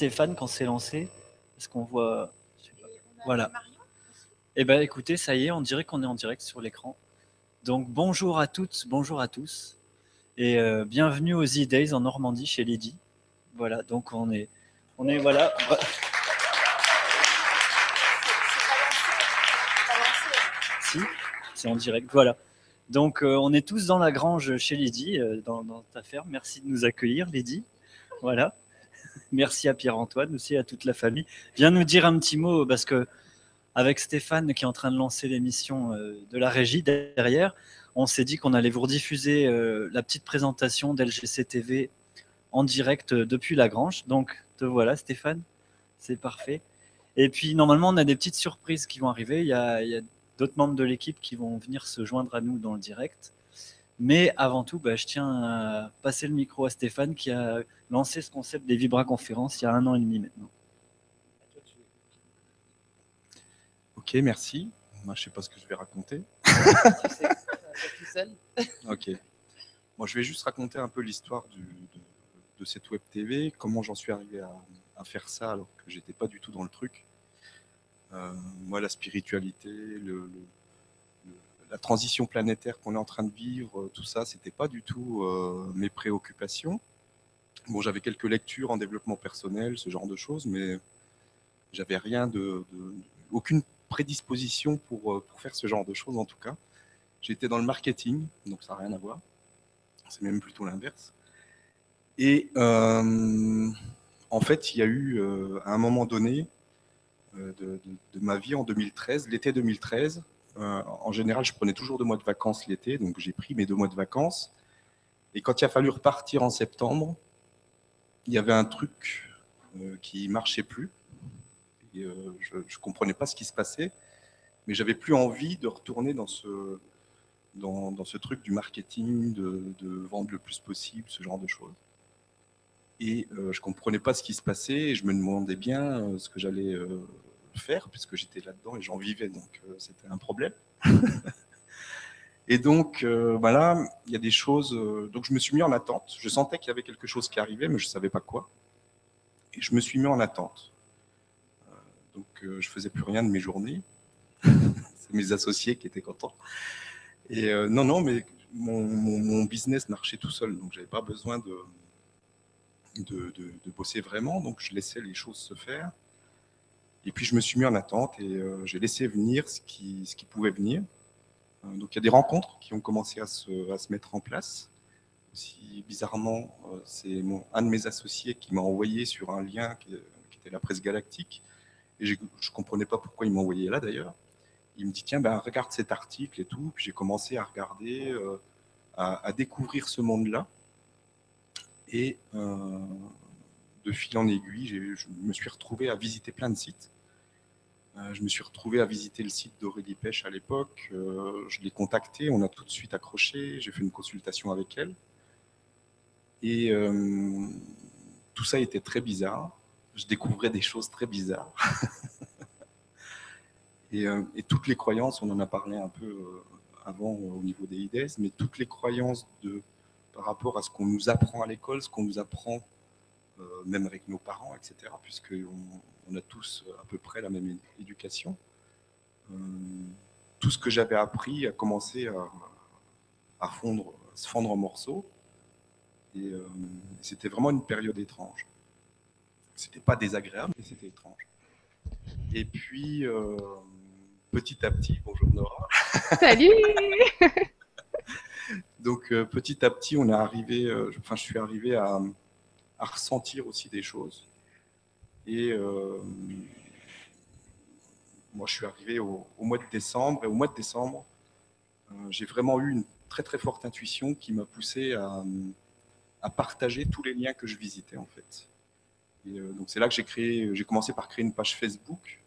Stéphane quand c'est lancé Est-ce qu'on voit Voilà. Eh bien, écoutez, ça y est, on dirait qu'on est en direct sur l'écran. Donc, bonjour à toutes, bonjour à tous. Et euh, bienvenue aux E-Days en Normandie chez Lydie. Voilà, donc on est, on est, voilà. Si, c'est en direct, voilà. Donc, euh, on est tous dans la grange chez Lydie, euh, dans, dans ta ferme. Merci de nous accueillir, Lydie. Voilà. Merci à Pierre-Antoine aussi, à toute la famille. Viens nous dire un petit mot, parce que avec Stéphane qui est en train de lancer l'émission euh, de la régie derrière, on s'est dit qu'on allait vous rediffuser la petite présentation d'LGC TV en direct depuis la grange. Donc, te voilà, Stéphane. C'est parfait. Et puis, normalement, on a des petites surprises qui vont arriver. Il y a d'autres membres de l'équipe qui vont venir se joindre à nous dans le direct. Mais avant tout, bah, je tiens à passer le micro à Stéphane qui a lancé ce concept des Vibra conférences il y a un an et demi maintenant. Ok, merci. Moi, je ne sais pas ce que je vais raconter. ok. Moi, je vais juste raconter un peu l'histoire de, de, cette web TV, comment j'en suis arrivé à, à, faire ça alors que j'étais pas du tout dans le truc. Euh, moi, la spiritualité, le, la transition planétaire qu'on est en train de vivre, tout ça, c'était pas du tout euh, mes préoccupations. Bon, j'avais quelques lectures en développement personnel, ce genre de choses, mais j'avais rien de, aucune prédisposition pour, euh, pour faire ce genre de choses en tout cas. J'étais dans le marketing, donc ça n'a rien à voir. C'est même plutôt l'inverse. Et euh, en fait, il y a eu euh, à un moment donné euh, de, de, ma vie en 2013, l'été 2013. Euh, en général, je prenais toujours deux mois de vacances l'été, donc j'ai pris mes deux mois de vacances. Et quand il a fallu repartir en septembre, il y avait un truc euh, qui marchait plus. Euh, je ne comprenais pas ce qui se passait, mais j'avais plus envie de retourner dans ce, dans, ce truc du marketing, de, de, vendre le plus possible, ce genre de choses. Et euh, je comprenais pas ce qui se passait et je me demandais bien ce que j'allais faire puisque j'étais là-dedans et j'en vivais, donc euh, c'était un problème. et donc voilà, il y a des choses. donc je me suis mis en attente. Je sentais qu'il y avait quelque chose qui arrivait, mais je savais pas quoi. Et je me suis mis en attente. donc je faisais plus rien de mes journées. C'est mes associés qui étaient contents. Et non, non, mais mon, business marchait tout seul, donc j'avais pas besoin de, de, bosser vraiment, donc je laissais les choses se faire. Et puis je me suis mis en attente et euh, j'ai laissé venir ce qui, ce qui pouvait venir. Euh, donc il y a des rencontres qui ont commencé à se, à se mettre en place. Aussi bizarrement, euh, c'est un de mes associés qui m'a envoyé sur un lien qui, qui, était la presse galactique. Et je ne comprenais pas pourquoi il m'a envoyé là d'ailleurs. Il me dit tiens, ben, regarde cet article et tout. Puis j'ai commencé à regarder, euh, à, à découvrir ce monde-là. Et euh, de fil en aiguille, je me suis retrouvé à visiter plein de sites. Euh, je me suis retrouvé à visiter le site d'Aurélie Pêche à l'époque. Euh, je l'ai contactée, on a tout de suite accroché. J'ai fait une consultation avec elle. Et euh, tout ça était très bizarre. Je découvrais des choses très bizarres. et, toutes les croyances, on en a parlé un peu avant au niveau des IDES, mais toutes les croyances de par rapport à ce qu'on nous apprend à l'école, ce qu'on nous apprend même avec nos parents, etc., puisqu'on on a tous à peu près la même éducation. Euh, tout ce que j'avais appris a commencé à, à, fondre, à se fondre en morceaux. Et euh, c'était vraiment une période étrange. C'était pas désagréable, mais c'était étrange. Et puis, euh, petit à petit, bonjour Nora. Salut Donc euh, petit à petit, on est arrivé, euh, enfin je suis arrivé à, à, ressentir aussi des choses. Et euh, moi, je suis arrivé au, mois de décembre, et au mois de décembre, euh, j'ai vraiment eu une très très forte intuition qui m'a poussé à, partager tous les liens que je visitais en fait. Et euh, donc c'est là que j'ai créé, j'ai commencé par créer une page Facebook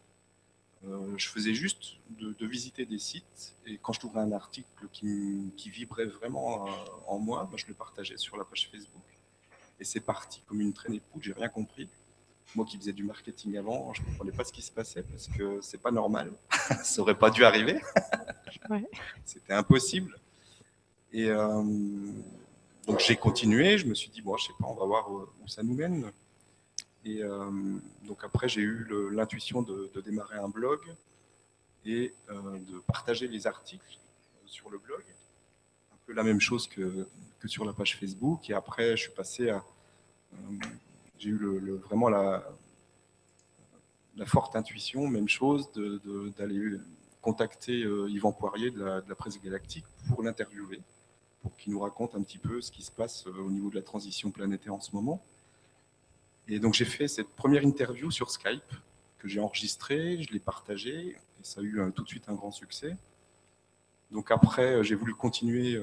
je faisais juste de, visiter des sites et quand je trouvais un article qui, vibrait vraiment en moi, bah, je le partageais sur la page Facebook. Et c'est parti comme une traînée de poudre, j'ai rien compris. Moi qui faisais du marketing avant, je ne comprenais pas ce qui se passait parce que c'est pas normal. ça aurait pas dû arriver. ouais. C'était impossible. Et euh, donc j'ai continué, je me suis dit, bon, je sais pas, on va voir où ça nous mène. Et donc après, j'ai eu l'intuition de, démarrer un blog et de partager les articles sur le blog. Un peu la même chose que, sur la page Facebook. Et après, je suis passé à... j'ai eu vraiment la, forte intuition, même chose, d'aller contacter euh, Yvan Poirier de la, presse galactique pour l'interviewer, pour qu'il nous raconte un petit peu ce qui se passe euh, au niveau de la transition planétaire en ce moment. Et donc j'ai fait cette première interview sur Skype que j'ai enregistrée, je l'ai partagée, et ça a eu tout de suite un grand succès. Donc après, euh, j'ai voulu continuer,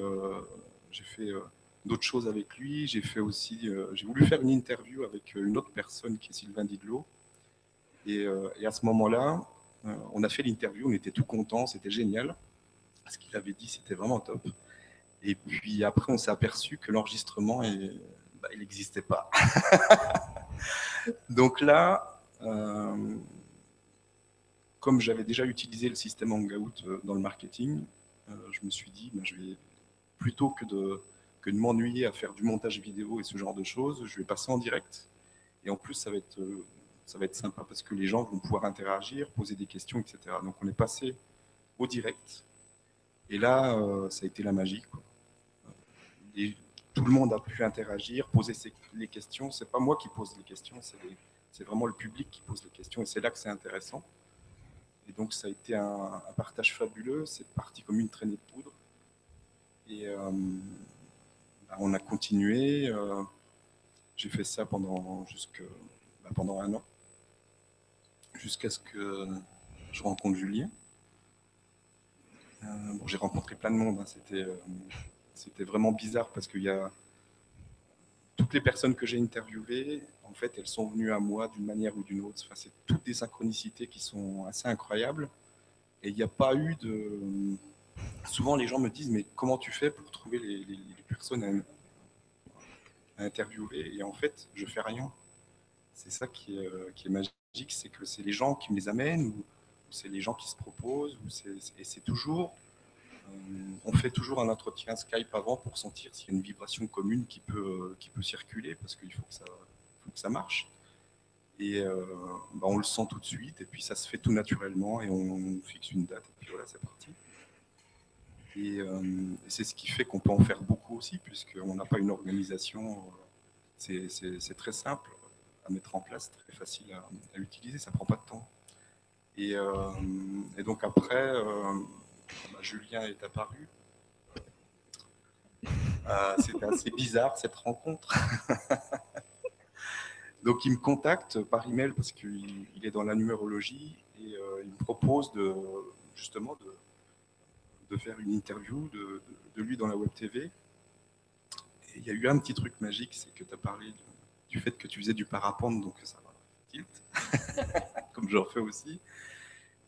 j'ai fait d'autres choses avec lui, j'ai fait aussi, j'ai voulu faire une interview avec une autre personne qui est Sylvain Didlot, et, à ce moment-là, euh, on a fait l'interview, on était tout contents, c'était génial. Ce qu'il avait dit, c'était vraiment top. Et puis après, on s'est aperçu que l'enregistrement, bah, il n'existait pas. Donc là, euh, comme j'avais déjà utilisé le système Hangout euh, dans le marketing, je me suis dit, bah, je vais plutôt que de, que de m'ennuyer à faire du montage vidéo et ce genre de choses, je vais passer en direct. Et en plus, ça va être ça va être sympa parce que les gens vont pouvoir interagir, poser des questions, etc. Donc on est passé au direct. Et là, euh, ça a été la magie. tout le monde a pu interagir, poser les questions. C'est pas moi qui pose les questions, c'est vraiment le public qui pose les questions. Et c'est là que c'est intéressant. Et donc ça a été un, partage fabuleux. C'est parti comme une traînée de poudre. Et euh, bah, on a continué. Euh, j'ai fait ça pendant bah, pendant un an jusqu'à ce que je rencontre Julien. Euh, j'ai rencontré plein de monde. Hein. C'était, c'était vraiment bizarre parce qu'il y a toutes les personnes que j'ai interviewées, en fait, elles sont venues à moi d'une manière ou d'une autre. Enfin, c'est toutes des synchronicités qui sont assez incroyables. Et il n'y a pas eu de. Souvent, les gens me disent Mais comment tu fais pour trouver les, personnes à, interviewer? Et en fait, je fais rien. C'est ça qui est, euh, qui est magique c'est que c'est les gens qui me les amènent ou, c'est les gens qui se proposent. et c'est toujours, euh, on fait toujours un entretien Skype avant pour sentir s'il y a une vibration commune qui peut, peut circuler parce qu'il faut, que ça, marche. Et euh, bah, on le sent tout de suite, et puis ça se fait tout naturellement, et on, fixe une date, et puis voilà, c'est parti. Et, euh, et c'est ce qui fait qu'on peut en faire beaucoup aussi, puisqu'on n'a pas une organisation, c'est très simple à mettre en place, très facile à, utiliser, ça prend pas de temps. Et, euh, donc après, euh, bah, Julien est apparu. Euh, C'était assez bizarre cette rencontre. donc il me contacte par email parce qu'il est dans la numérologie et il me propose de justement de, de faire une interview de, lui dans la web TV. Il y a eu un petit truc magique, c'est que tu as parlé du fait que tu faisais du parapente, donc ça va tilt, comme j'en fais aussi.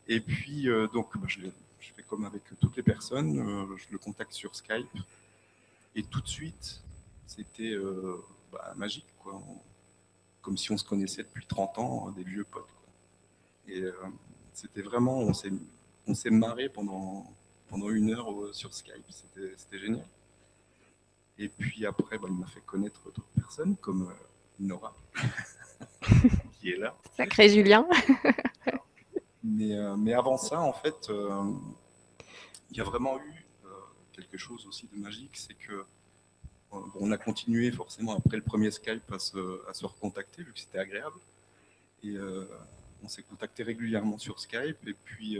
Et puis, euh, donc, bah, je, fais comme avec toutes les personnes, euh, je le contacte sur Skype, et tout de suite, c'était euh, bah, magique, quoi. comme si on se connaissait depuis 30 ans, des vieux potes. Et c'était vraiment, on s'est marré pendant, pendant une heure sur Skype, c'était, génial. Et puis après, bah, il m'a fait connaître d'autres personnes, comme Nora, qui est là. Sacré Julien. mais, euh, mais, avant ça, en fait, euh, il y a vraiment eu euh, quelque chose aussi de magique, c'est que on a continué forcément après le premier Skype à se, à se recontacter, vu que c'était agréable. Et on s'est contacté régulièrement sur Skype. Et puis,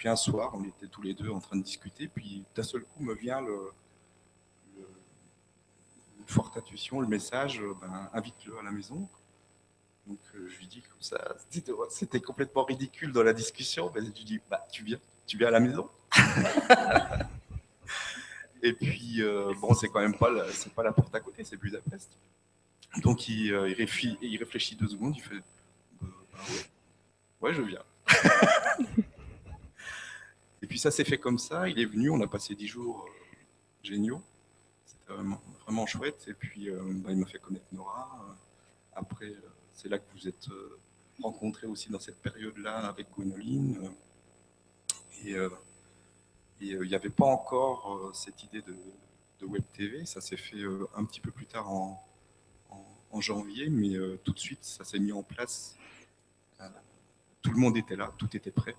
puis un soir, on était tous les deux en train de discuter. Puis d'un seul coup me vient le, forte intuition, le message, euh, ben, invite-le à la maison. Donc euh, je lui dis comme ça, c'était complètement ridicule dans la discussion, mais je lui dis, bah, tu viens, tu viens à la maison. Et puis, euh, bon, c'est quand même pas la, pas la porte à côté, c'est Budapest. Donc il, réfléchit, il, réfléchit, deux secondes, il fait, bah, ouais. je viens. Et puis ça s'est fait comme ça, il est venu, on a passé dix jours géniaux. C'était vraiment, vraiment chouette. Et puis, euh, bah, il m'a fait connaître Nora. Après, euh, c'est là que vous êtes euh, rencontrés aussi dans cette période-là avec Gwenoline. Et il n'y avait pas encore cette idée de, Web TV. Ça s'est fait un petit peu plus tard en, en janvier, mais tout de suite, ça s'est mis en place. tout le monde était là, tout était prêt.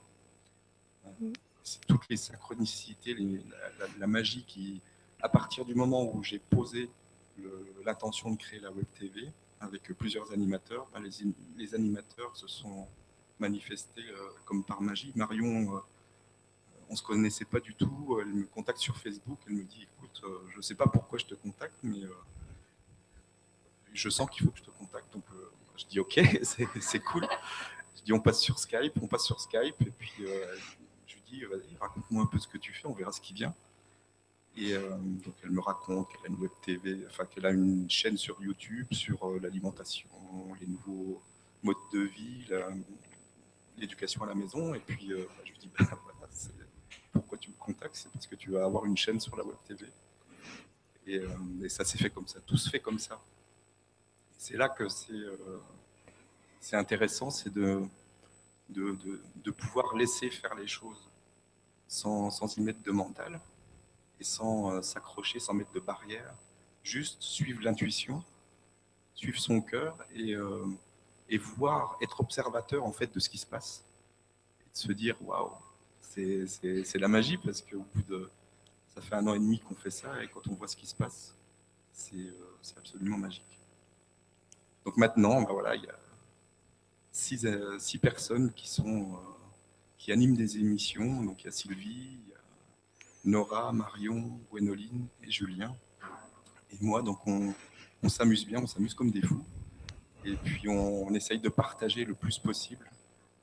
Mm. toutes les synchronicités, la, magie qui, à partir du moment où j'ai posé l'intention de créer la Web TV avec plusieurs animateurs, ben, les, animateurs se sont manifestés comme par magie. Marion on se connaissait pas du tout. Elle me contacte sur Facebook. Elle me dit, écoute, euh, je ne sais pas pourquoi je te contacte, mais euh, je sens qu'il faut que je te contacte. Donc, euh, je dis, ok, c'est cool. Je dis, on passe sur Skype, on passe sur Skype. Et puis, raconte-moi un peu ce que tu fais, on verra ce qui vient. Et donc, elle me raconte qu'elle a une web TV, enfin, qu'elle a une chaîne sur YouTube sur l'alimentation, les nouveaux modes de vie, l'éducation à la maison. Et puis, je lui dis, ben, voilà, pourquoi tu me contactes, c'est parce que tu vas avoir une chaîne sur la web TV. Euh, et, ça s'est fait comme ça, tout se fait comme ça. C'est là que c'est euh, intéressant, c'est de, pouvoir laisser faire les choses sans, sans y mettre de mental et sans euh, s'accrocher, sans mettre de barrière. Juste suivre l'intuition, suivre son cœur et, et voir, être observateur en fait de ce qui se passe. Et de se dire, waouh, c'est la magie parce qu'au bout de. Ça fait un an et demi qu'on fait ça et quand on voit ce qui se passe, c'est euh, absolument magique. Donc maintenant, ben voilà, il y a six, euh, six personnes qui, sont, euh, qui animent des émissions. Donc il y a Sylvie, il y a Nora, Marion, Gwénoline et Julien. Et moi, donc on, on s'amuse bien, on s'amuse comme des fous. Et puis on, on, essaye de partager le plus possible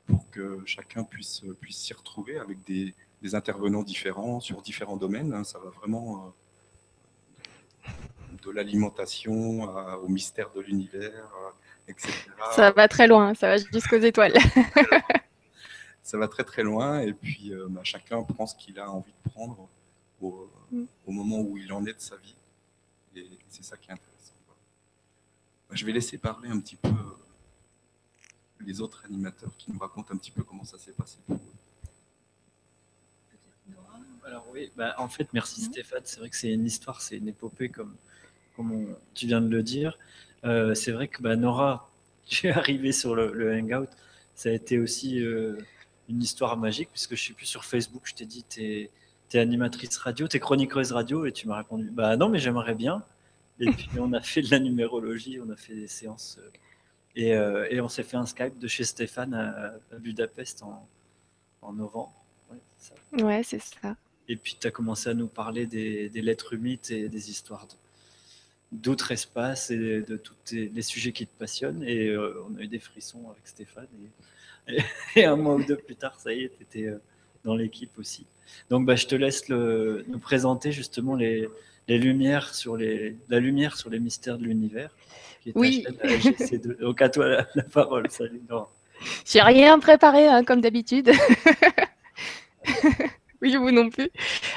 pour que chacun puisse, puisse s'y retrouver avec des, des, intervenants différents sur différents domaines. Hein. Ça va vraiment euh, de l'alimentation au mystère de l'univers, etc. Ça va très loin, ça va jusqu'aux étoiles. ça va très très loin et puis euh, bah, chacun prend ce qu'il a envie de prendre au, mm. au, moment où il en est de sa vie. Et c'est ça qui est intéressant. Bah, je vais laisser parler un petit peu les autres animateurs qui nous racontent un petit peu comment ça s'est passé pour eux. Alors oui, bah, en fait, merci mhm. Stéphane. C'est vrai que c'est une histoire, c'est une épopée comme, comme tu viens de le dire. Euh, c'est vrai que bah, Nora, tu es arrivée sur le, Hangout. Ça a été aussi euh, une histoire magique puisque je suis plus sur Facebook. Je t'ai dit, tu es, animatrice radio, tu es chroniqueuse radio et tu m'as répondu, bah non, mais j'aimerais bien. Et puis on a fait de la numérologie, on a fait des séances. Euh, euh, et, on s'est fait un Skype de chez Stéphane à, Budapest en, novembre. Ouais, c'est ça. Et puis tu as commencé à nous parler des, lettres humides et des histoires d'autres espaces et de tous les sujets qui te passionnent. Et euh, on a eu des frissons avec Stéphane. Et, un mois ou deux plus tard, ça y est, tu étais euh, dans l'équipe aussi. Donc bah, je te laisse nous présenter justement les, lumières sur les, la lumière sur les mystères de l'univers oui. Donc à toi la, parole. Salut. J'ai rien préparé hein, comme d'habitude. oui, vous non plus.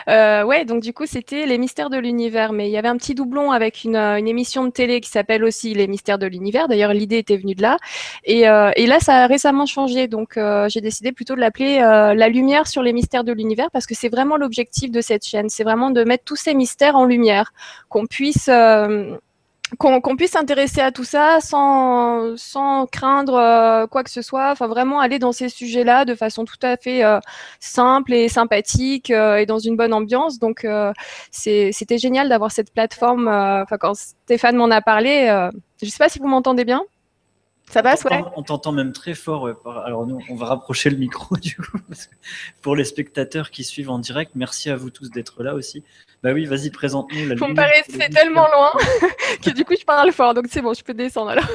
Euh, ouais, donc du coup, c'était Les Mystères de l'Univers. Mais il y avait un petit doublon avec une, une émission de télé qui s'appelle aussi Les Mystères de l'Univers. D'ailleurs, l'idée était venue de là. Et, euh, là, ça a récemment changé. Donc, euh, j'ai décidé plutôt de l'appeler euh, La Lumière sur les Mystères de l'Univers parce que c'est vraiment l'objectif de cette chaîne. C'est vraiment de mettre tous ces mystères en lumière, qu'on puisse euh, qu'on puisse s'intéresser à tout ça sans, sans craindre euh, quoi que ce soit. Enfin, vraiment aller dans ces sujets-là de façon tout à fait euh, simple et sympathique euh, et dans une bonne ambiance. Donc, c'était génial d'avoir cette plateforme. Enfin, quand Stéphane m'en a parlé, je ne sais pas si vous m'entendez bien. Ça passe, ouais. On t'entend même très fort. Alors nous, on va rapprocher le micro du coup. pour les spectateurs qui suivent en direct, merci à vous tous d'être là aussi. Bah oui, vas-y, présente-nous la Vous me paraissez tellement loin que du coup, je parle fort. Donc c'est bon, je peux descendre alors.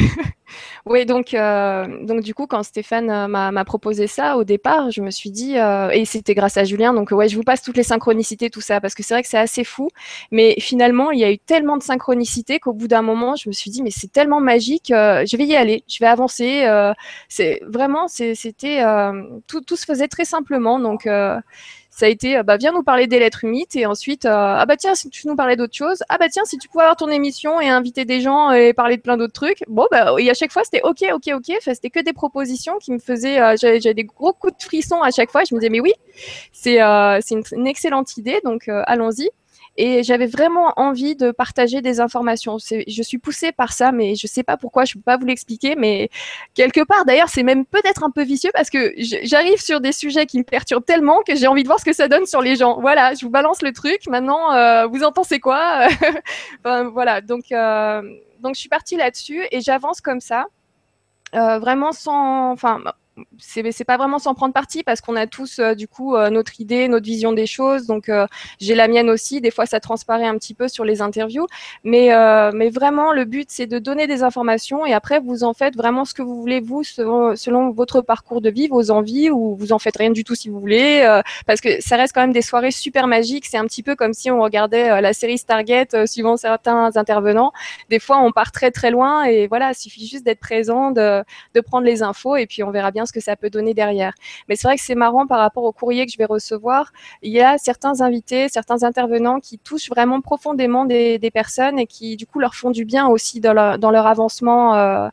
oui, donc, euh, donc du coup, quand Stéphane euh, m'a proposé ça au départ, je me suis dit, euh, et c'était grâce à Julien, donc ouais, je vous passe toutes les synchronicités, tout ça, parce que c'est vrai que c'est assez fou. Mais finalement, il y a eu tellement de synchronicités qu'au bout d'un moment, je me suis dit, mais c'est tellement magique, je vais y aller, je vais avancer. c'est vraiment, c'était tout, tout, se faisait très simplement. Donc ça a été euh, bah, viens nous parler des lettres humides et ensuite euh, ah bah tiens si tu nous parlais d'autres choses ah bah tiens si tu pouvais avoir ton émission et inviter des gens et parler de plein d'autres trucs. Bon bah et à chaque fois c'était ok ok ok. C'était que des propositions qui me faisaient euh, j'avais des gros coups de frisson à chaque fois. Je me disais mais oui c'est une, excellente idée donc allons-y Et j'avais vraiment envie de partager des informations. Je suis poussée par ça, mais je ne sais pas pourquoi, je ne peux pas vous l'expliquer. Mais quelque part, d'ailleurs, c'est même peut-être un peu vicieux parce que j'arrive sur des sujets qui me perturbent tellement que j'ai envie de voir ce que ça donne sur les gens. Voilà, je vous balance le truc. Maintenant, euh, vous en pensez quoi? Voilà, donc, euh, donc je suis partie là-dessus et j'avance comme ça. Euh, vraiment sans, enfin, c'est pas vraiment sans prendre parti parce qu'on a tous euh, du coup euh, notre idée, notre vision des choses. Donc euh, j'ai la mienne aussi. Des fois ça transparaît un petit peu sur les interviews, mais vraiment le but c'est de donner des informations et après vous en faites vraiment ce que vous voulez vous selon, votre parcours de vie, vos envies ou vous en faites rien du tout si vous voulez parce que ça reste quand même des soirées super magiques. C'est un petit peu comme si on regardait la série Stargate suivant certains intervenants. Des fois on part très très loin et voilà, il suffit juste d'être présent, de prendre les infos et puis on verra bien que ça peut donner derrière. Mais c'est vrai que c'est marrant par rapport au courrier que je vais recevoir. Il y a certains invités, certains intervenants qui touchent vraiment profondément des, personnes et qui, du coup, leur font du bien aussi dans leur, avancement euh,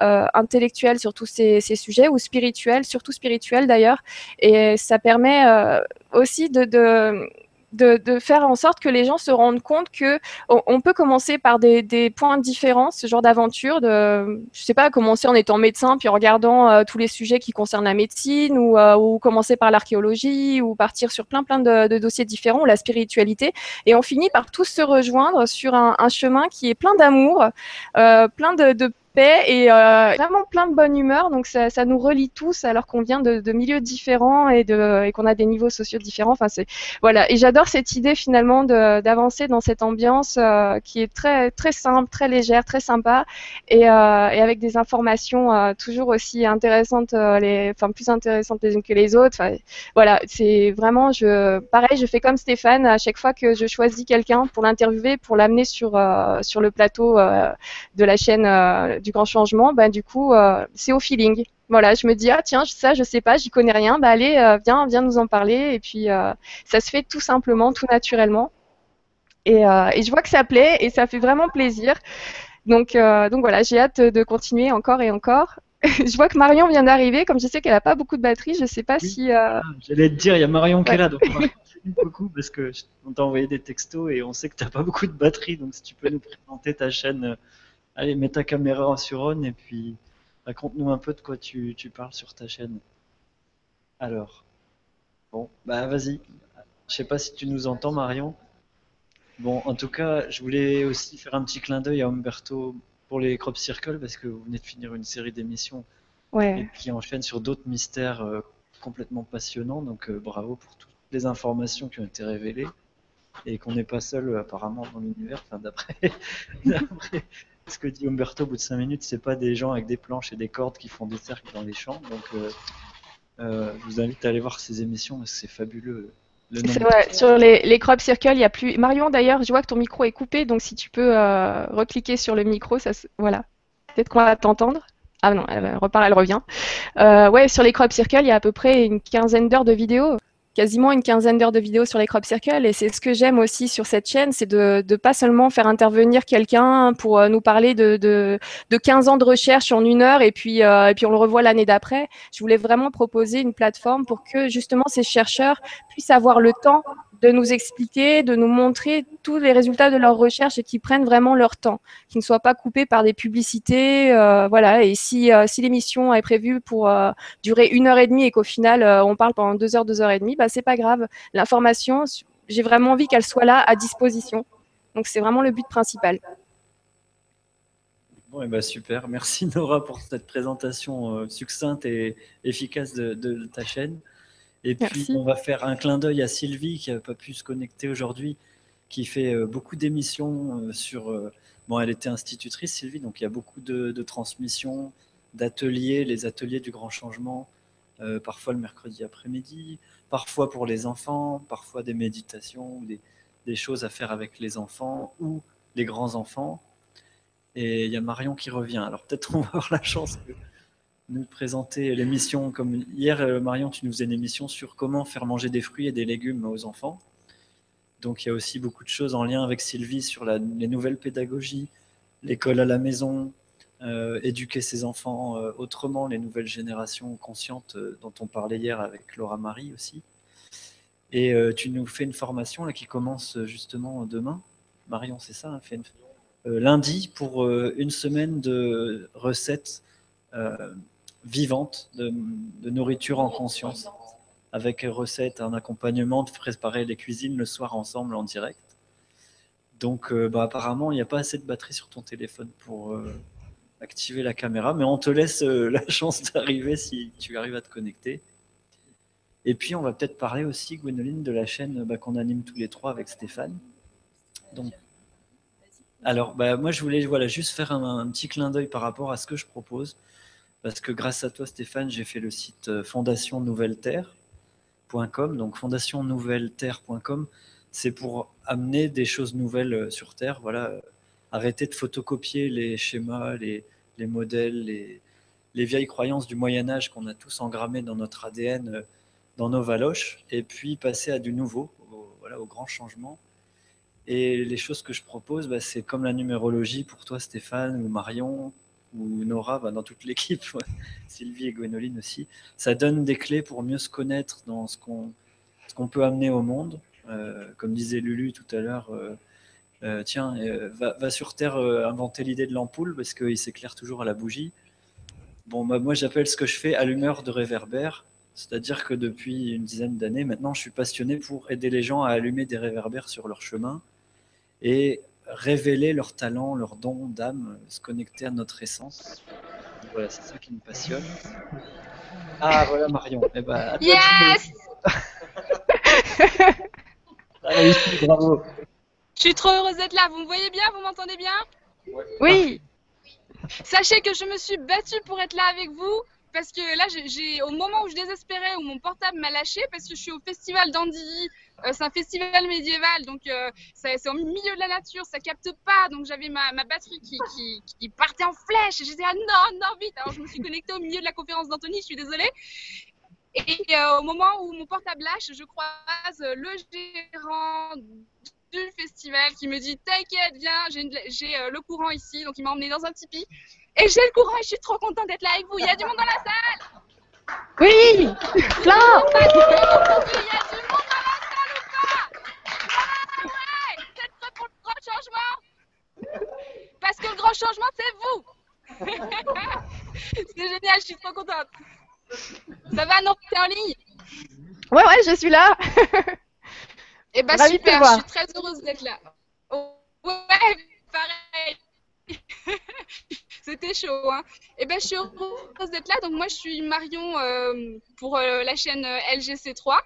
euh, intellectuel sur tous ces, sujets ou spirituel, surtout spirituel d'ailleurs. Et ça permet euh, aussi de, faire en sorte que les gens se rendent compte que on, peut commencer par des, points différents, ce genre d'aventure. De, je sais pas, commencer en étant médecin puis en regardant euh, tous les sujets qui concernent la médecine, ou, euh, ou commencer par l'archéologie, ou partir sur plein plein de, dossiers différents, ou la spiritualité, et on finit par tous se rejoindre sur un, chemin qui est plein d'amour, euh, plein de, de et euh, vraiment plein de bonne humeur. Donc ça, nous relie tous alors qu'on vient de, milieux différents et, qu'on a des niveaux sociaux différents. Enfin c'est voilà. Et j'adore cette idée finalement d'avancer dans cette ambiance euh, qui est très très simple, très légère, très sympa et, euh, avec des informations toujours aussi intéressantes, enfin plus intéressantes les unes que les autres. Enfin, voilà, c'est vraiment je pareil, je fais comme Stéphane à chaque fois que je choisis quelqu'un pour l'interviewer, pour l'amener sur sur le plateau de la chaîne grand changement, bah, du coup, euh, c'est au feeling. Voilà, je me dis, ah tiens, ça, je sais pas, j'y connais rien, bah allez, euh, viens, viens nous en parler. Et puis, euh, ça se fait tout simplement, tout naturellement. Et, je vois que ça plaît et ça fait vraiment plaisir. Donc, donc voilà, j'ai hâte de continuer encore et encore. je vois que Marion vient d'arriver, comme je sais qu'elle n'a pas beaucoup de batterie, je sais pas si. Ah, j'allais te dire, il y a Marion qui est là, donc beaucoup parce que on t'a envoyé des textos et on sait que tu n'as pas beaucoup de batterie, donc si tu peux nous présenter ta chaîne Allez, mets ta caméra sur on et puis raconte-nous un peu de quoi tu, parles sur ta chaîne. Alors, bon, bah vas-y. Je sais pas si tu nous entends, Marion. Bon, en tout cas, je voulais aussi faire un petit clin d'œil à Umberto pour les Crop Circle parce que vous venez de finir une série d'émissions qui enchaîne sur d'autres mystères euh, complètement passionnants. Donc, euh, bravo pour toutes les informations qui ont été révélées et qu'on n'est pas seul apparemment dans l'univers, enfin, d'après ce que dit Umberto au bout de 5 minutes, c'est pas des gens avec des planches et des cordes qui font des cercles dans les champs. Donc, euh, euh, je vous invite à aller voir ces émissions, c'est fabuleux. C'est vrai, sur les, les crop circles, il y a plus. Marion, d'ailleurs, je vois que ton micro est coupé, donc si tu peux euh, recliquer sur le micro, ça, voilà. Peut-être qu'on va t'entendre. Ah non, elle repart, elle revient. ouais, sur les crop circles, il y a à peu près une quinzaine d'heures de vidéos quasiment une quinzaine d'heures de vidéos sur les crop circles et c'est ce que j'aime aussi sur cette chaîne, c'est de ne pas seulement faire intervenir quelqu'un pour euh, nous parler de, de, de, 15 ans de recherche en une heure et puis, euh, et puis on le revoit l'année d'après. Je voulais vraiment proposer une plateforme pour que justement ces chercheurs puissent avoir le temps de nous expliquer, de nous montrer tous les résultats de leurs recherches et qui prennent vraiment leur temps, qui ne soient pas coupés par des publicités. Euh, voilà. Et si, euh, si l'émission est prévue pour euh, durer une heure et demie et qu'au final on parle pendant deux heures, deux heures et demie, bah c'est pas grave. L'information, j'ai vraiment envie qu'elle soit là à disposition. Donc c'est vraiment le but principal. Bon, et bah super. Merci Nora pour cette présentation succincte et efficace de ta chaîne. Et puis, on va faire un clin d'œil à Sylvie qui n'a pas pu se connecter aujourd'hui, qui fait euh, beaucoup d'émissions euh, sur. Euh, bon, elle était institutrice, Sylvie, donc il y a beaucoup de, transmissions, d'ateliers, les ateliers du grand changement, parfois le mercredi après-midi, parfois pour les enfants, parfois des méditations ou des, des choses à faire avec les enfants ou les grands-enfants. Et il y a Marion qui revient. Alors peut-être on va avoir la chance que nous présenter l'émission comme hier, euh, Marion, tu nous faisais une émission sur comment faire manger des fruits et des légumes aux enfants. Donc il y a aussi beaucoup de choses en lien avec Sylvie sur les nouvelles pédagogies, l'école à la maison, euh, éduquer ses enfants euh, autrement, les nouvelles générations conscientes dont on parlait hier avec Laura Marie aussi. Et tu nous fais une formation là, qui commence justement demain. Marion, c'est ça, hein, lundi pour une semaine de recettes vivantes de, nourriture en conscience, avec recettes, un accompagnement, de préparer les cuisines le soir ensemble en direct. Donc bah, apparemment, il n'y a pas assez de batterie sur ton téléphone pour activer la caméra, mais on te laisse la chance d'arriver si tu arrives à te connecter. Et puis, on va peut-être parler aussi, Gwénoline, de la chaîne bah, qu'on anime tous les trois avec Stéphane. Donc, alors, bah, moi, je voulais voilà, juste faire un, petit clin d'œil par rapport à ce que je propose. Parce que grâce à toi, Stéphane, j'ai fait le site euh, fondationnouvelleterre.com. Donc, fondationnouvelleterre.com, c'est pour amener des choses nouvelles euh, sur Terre. Voilà, euh, arrêter de photocopier les schémas, les, modèles, les, les, vieilles croyances du Moyen-Âge qu'on a tous engrammées dans notre ADN dans nos valoches, et puis passer à du nouveau, au, voilà, au grand changement. Et les choses que je propose, bah, c'est comme la numérologie pour toi, Stéphane, ou Marion, ou Nora, bah, dans toute l'équipe, Sylvie et Gwénoline aussi. Ça donne des clés pour mieux se connaître dans ce qu'on peut amener au monde. Euh, comme disait Lulu tout à l'heure, euh, euh, tiens, va, va, sur Terre inventer l'idée de l'ampoule parce qu'il s'éclaire toujours à la bougie. Bon, bah, moi j'appelle ce que je fais allumeur de réverbère. C'est-à-dire que depuis une dizaine d'années, maintenant, je suis passionné pour aider les gens à allumer des réverbères sur leur chemin et révéler leur talent, leur don d'âme, se connecter à notre essence. Voilà, c'est ça qui me passionne. Ah, voilà Marion. Eh ben, yes bravo. Je suis trop heureuse d'être là. Vous me voyez bien? Vous m'entendez bien? Oui. Sachez que je me suis battue pour être là avec vous parce que là, j'ai, au moment où je désespérais, où mon portable m'a lâché, parce que je suis au festival d'Andilly, euh, c'est un festival médiéval, donc euh, c'est au milieu de la nature, ça capte pas, donc j'avais ma, batterie qui, partait en flèche, et j'étais ah non, non, vite, alors je me suis connectée au milieu de la conférence d'Anthony, je suis désolée. Et euh, au moment où mon portable lâche, je croise le gérant du festival qui me dit T'inquiète, viens, j'ai le courant ici. Donc il m'a emmené dans un tipi. Et j'ai le courant et je suis trop contente d'être là avec vous. Il y a du monde dans la salle. Oui. Plein Il y a du monde dans la salle ou pas? Ah ouais. C'est prêt pour le grand changement? Parce que le grand changement, c'est vous. C'est génial, je suis trop contente. Ça va, non? T'es en ligne? Ouais, ouais, je suis là. Eh ben super, je suis très heureuse d'être là. ouais, pareil C'était chaud. Hein. Et eh ben, je suis heureuse d'être là. Donc, moi, je suis Marion euh, pour euh, la chaîne euh, LGC3.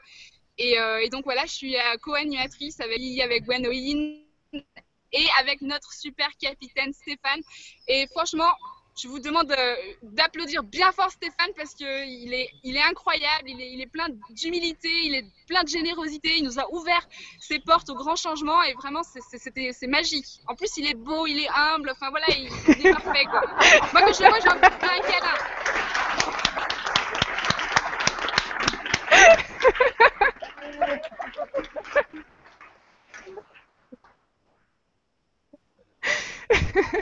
Et, et, donc, voilà, je suis co-animatrice avec, avec Gwenoline et avec notre super capitaine Stéphane. Et franchement, je vous demande euh, d'applaudir bien fort Stéphane parce qu'il est, il est incroyable, il est, il est plein d'humilité, il est plein de générosité, il nous a ouvert ses portes au grand changement et vraiment c'est magique. En plus il est beau, il est humble, enfin voilà, il, est parfait quoi. Moi quand je le vois j'ai un câlin.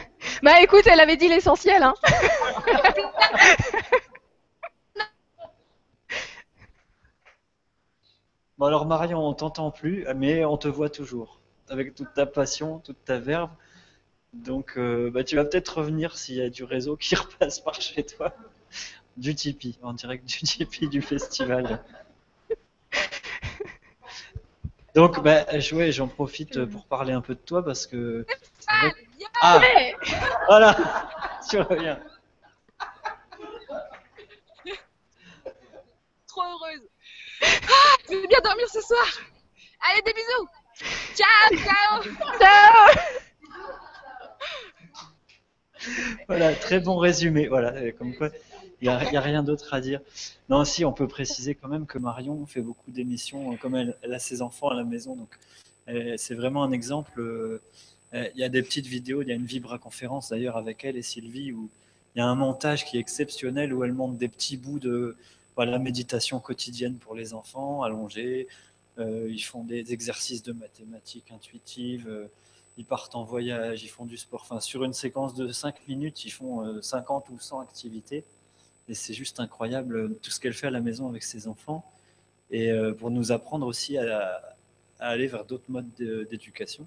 bah écoute, elle avait dit l'essentiel. Hein. bon alors Marion, on t'entend plus, mais on te voit toujours, avec toute ta passion, toute ta verve. Donc euh, bah, tu vas peut-être revenir s'il y a du réseau qui repasse par chez toi. Du Tipeee, en direct du Tipeee du festival. Donc, bah, j'en profite pour parler un peu de toi parce que. Ah, voilà, tu reviens. Trop heureuse. Ah, je vais bien dormir ce soir? Allez, des bisous. Ciao, ciao. Ciao. Voilà, très bon résumé. Voilà, comme quoi. Il n'y a, rien d'autre à dire. Non, si, on peut préciser quand même que Marion fait beaucoup d'émissions, euh, comme elle, a ses enfants à la maison, donc c'est vraiment un exemple. Euh, il y a des petites vidéos, il y a une Vibra conférence d'ailleurs avec elle et Sylvie, où il y a un montage qui est exceptionnel, où elle montre des petits bouts de voilà, méditation quotidienne pour les enfants, allongés. Euh, ils font des exercices de mathématiques intuitives, ils partent en voyage, ils font du sport. Enfin, sur une séquence de 5 minutes, ils font 50 ou 100 activités. Et c'est juste incroyable euh, tout ce qu'elle fait à la maison avec ses enfants. et pour nous apprendre aussi à, aller vers d'autres modes d'éducation,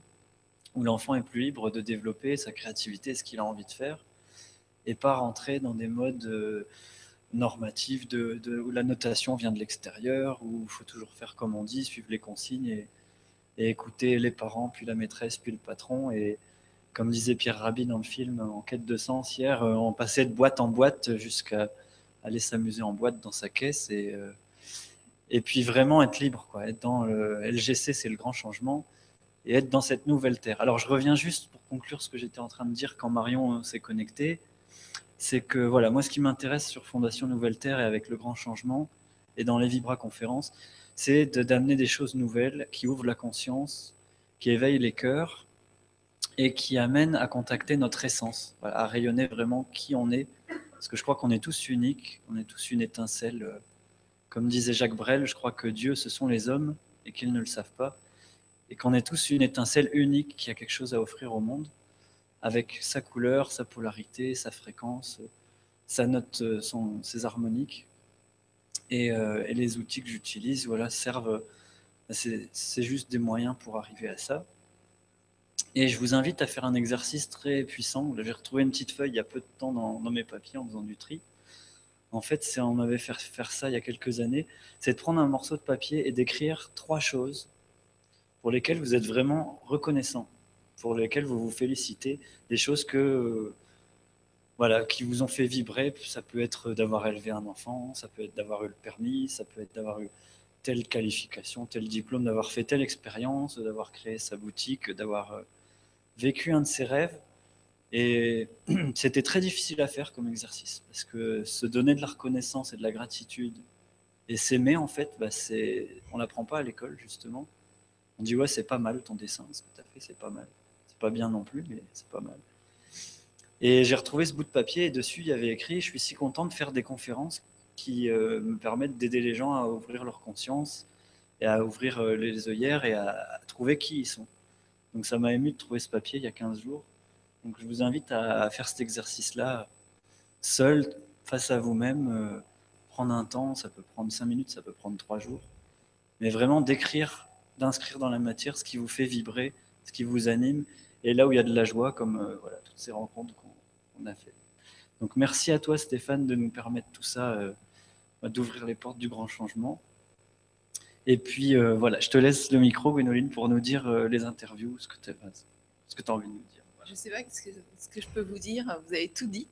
où l'enfant est plus libre de développer sa créativité, ce qu'il a envie de faire, et pas rentrer dans des modes normatifs de, où la notation vient de l'extérieur, où il faut toujours faire comme on dit, suivre les consignes et, écouter les parents, puis la maîtresse, puis le patron. Et comme disait Pierre Rabhi dans le film En quête de sens hier, euh, on passait de boîte en boîte jusqu'à aller s'amuser en boîte dans sa caisse. Et, euh, et puis vraiment être libre, quoi. Dans le LGC, c'est le grand changement. Et être dans cette nouvelle terre. Alors je reviens juste pour conclure ce que j'étais en train de dire quand Marion euh, s'est connectée. C'est que voilà, moi ce qui m'intéresse sur Fondation Nouvelle Terre et avec le grand changement et dans les Vibra conférences, c'est d'amener des choses nouvelles qui ouvrent la conscience, qui éveillent les cœurs et qui amènent à contacter notre essence, à rayonner vraiment qui on est. Parce que je crois qu'on est tous uniques, on est tous une étincelle. Comme disait Jacques Brel, je crois que Dieu, ce sont les hommes et qu'ils ne le savent pas. Et qu'on est tous une étincelle unique qui a quelque chose à offrir au monde, avec sa couleur, sa polarité, sa fréquence, sa note, son, ses harmoniques. Euh, et, les outils que j'utilise voilà, servent, c'est juste des moyens pour arriver à ça. Et je vous invite à faire un exercice très puissant. J'ai retrouvé une petite feuille il y a peu de temps dans, mes papiers en faisant du tri. En fait, on m'avait fait faire ça il y a quelques années. C'est de prendre un morceau de papier et d'écrire trois choses pour lesquelles vous êtes vraiment reconnaissant, pour lesquelles vous vous félicitez, des choses que voilà, qui vous ont fait vibrer. Ça peut être d'avoir élevé un enfant, ça peut être d'avoir eu le permis, ça peut être d'avoir eu telle qualification, tel diplôme, d'avoir fait telle expérience, d'avoir créé sa boutique, d'avoir euh, vécu un de ses rêves. Et c'était très difficile à faire comme exercice, parce que se donner de la reconnaissance et de la gratitude et s'aimer, en fait, bah, on l'apprend pas à l'école, justement. On dit, ouais, c'est pas mal ton dessin, ce que tu as fait, c'est pas mal. C'est pas bien non plus, mais c'est pas mal. Et j'ai retrouvé ce bout de papier et dessus, il y avait écrit Je suis si content de faire des conférences qui euh, me permettent d'aider les gens à ouvrir leur conscience et à ouvrir euh, les œillères et à, trouver qui ils sont. Donc ça m'a ému de trouver ce papier il y a 15 jours. Donc je vous invite à, faire cet exercice-là seul, face à vous-même, euh, prendre un temps, ça peut prendre 5 minutes, ça peut prendre 3 jours, mais vraiment d'écrire, d'inscrire dans la matière ce qui vous fait vibrer, ce qui vous anime, et là où il y a de la joie, comme voilà, toutes ces rencontres on a fait. Donc merci à toi Stéphane de nous permettre tout ça, euh, d'ouvrir les portes du grand changement. Et puis euh, voilà, je te laisse le micro, Gwénoline, pour nous dire euh, les interviews, ce que tu as, envie de nous dire. Je ne sais pas ce que, je peux vous dire, vous avez tout dit.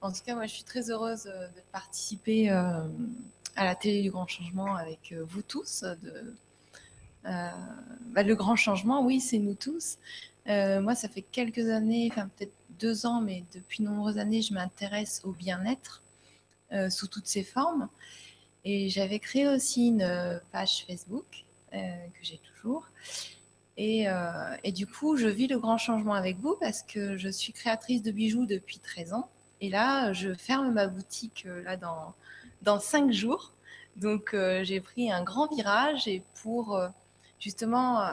En tout cas, moi je suis très heureuse de participer à la télé du grand changement avec vous tous. Bah, le grand changement, oui, c'est nous tous. moi, ça fait quelques années, enfin peut-être deux ans, mais depuis nombreuses années, je m'intéresse au bien-être euh, sous toutes ses formes. Et j'avais créé aussi une euh, page Facebook euh, que j'ai toujours. Et, et, du coup, je vis le grand changement avec vous parce que je suis créatrice de bijoux depuis 13 ans. Et là, je ferme ma boutique là dans, dans 5 jours. Donc, j'ai pris un grand virage et pour justement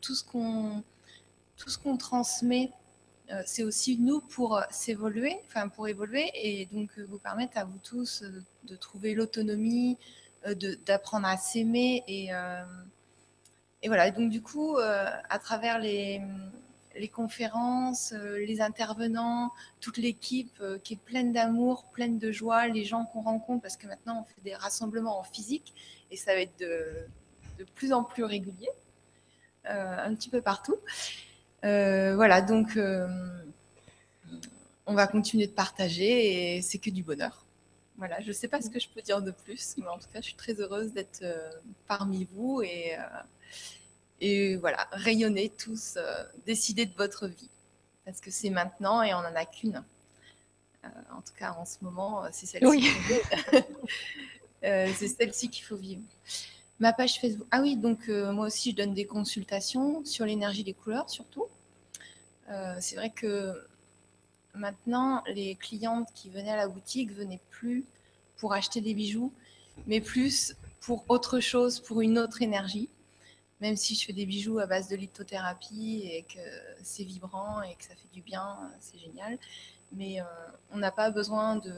tout ce qu'on tout ce qu'on transmet euh, c'est aussi nous pour euh, s'évoluer, enfin pour évoluer et donc euh, vous permettre à vous tous de trouver l'autonomie, d'apprendre à s'aimer et, voilà. donc du coup, à travers les conférences, les intervenants, toute l'équipe qui est pleine d'amour, pleine de joie, les gens qu'on rencontre, parce que maintenant on fait des rassemblements en physique et ça va être de, de plus en plus régulier, un petit peu partout. Euh, voilà, donc euh, on va continuer de partager et c'est que du bonheur. Voilà, je ne sais pas ce que je peux dire de plus, mais en tout cas, je suis très heureuse d'être euh, parmi vous et, et voilà, rayonner tous, décider de votre vie. Parce que c'est maintenant et on n'en a qu'une. en tout cas, en ce moment, c'est celle-ci. c'est celle-ci qu'il faut vivre. Ma page Facebook. Ah oui, donc euh, moi aussi, je donne des consultations sur l'énergie des couleurs, surtout. Euh, c'est vrai que maintenant, les clientes qui venaient à la boutique venaient plus pour acheter des bijoux, mais plus pour autre chose, pour une autre énergie. Même si je fais des bijoux à base de lithothérapie et que c'est vibrant et que ça fait du bien, c'est génial. Mais euh, on n'a pas besoin de,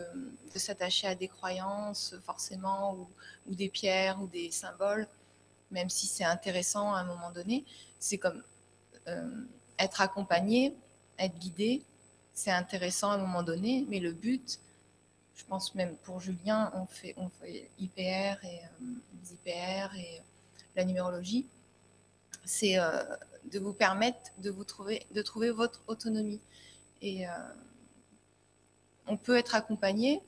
s'attacher à des croyances forcément, ou, des pierres, ou des symboles, même si c'est intéressant à un moment donné. C'est comme euh, être accompagné, être guidé, c'est intéressant à un moment donné, mais le but, je pense même pour Julien, on fait, on fait IPR et euh, IPR et la numérologie, c'est de vous permettre de vous trouver, de trouver votre autonomie. Et on peut être accompagné.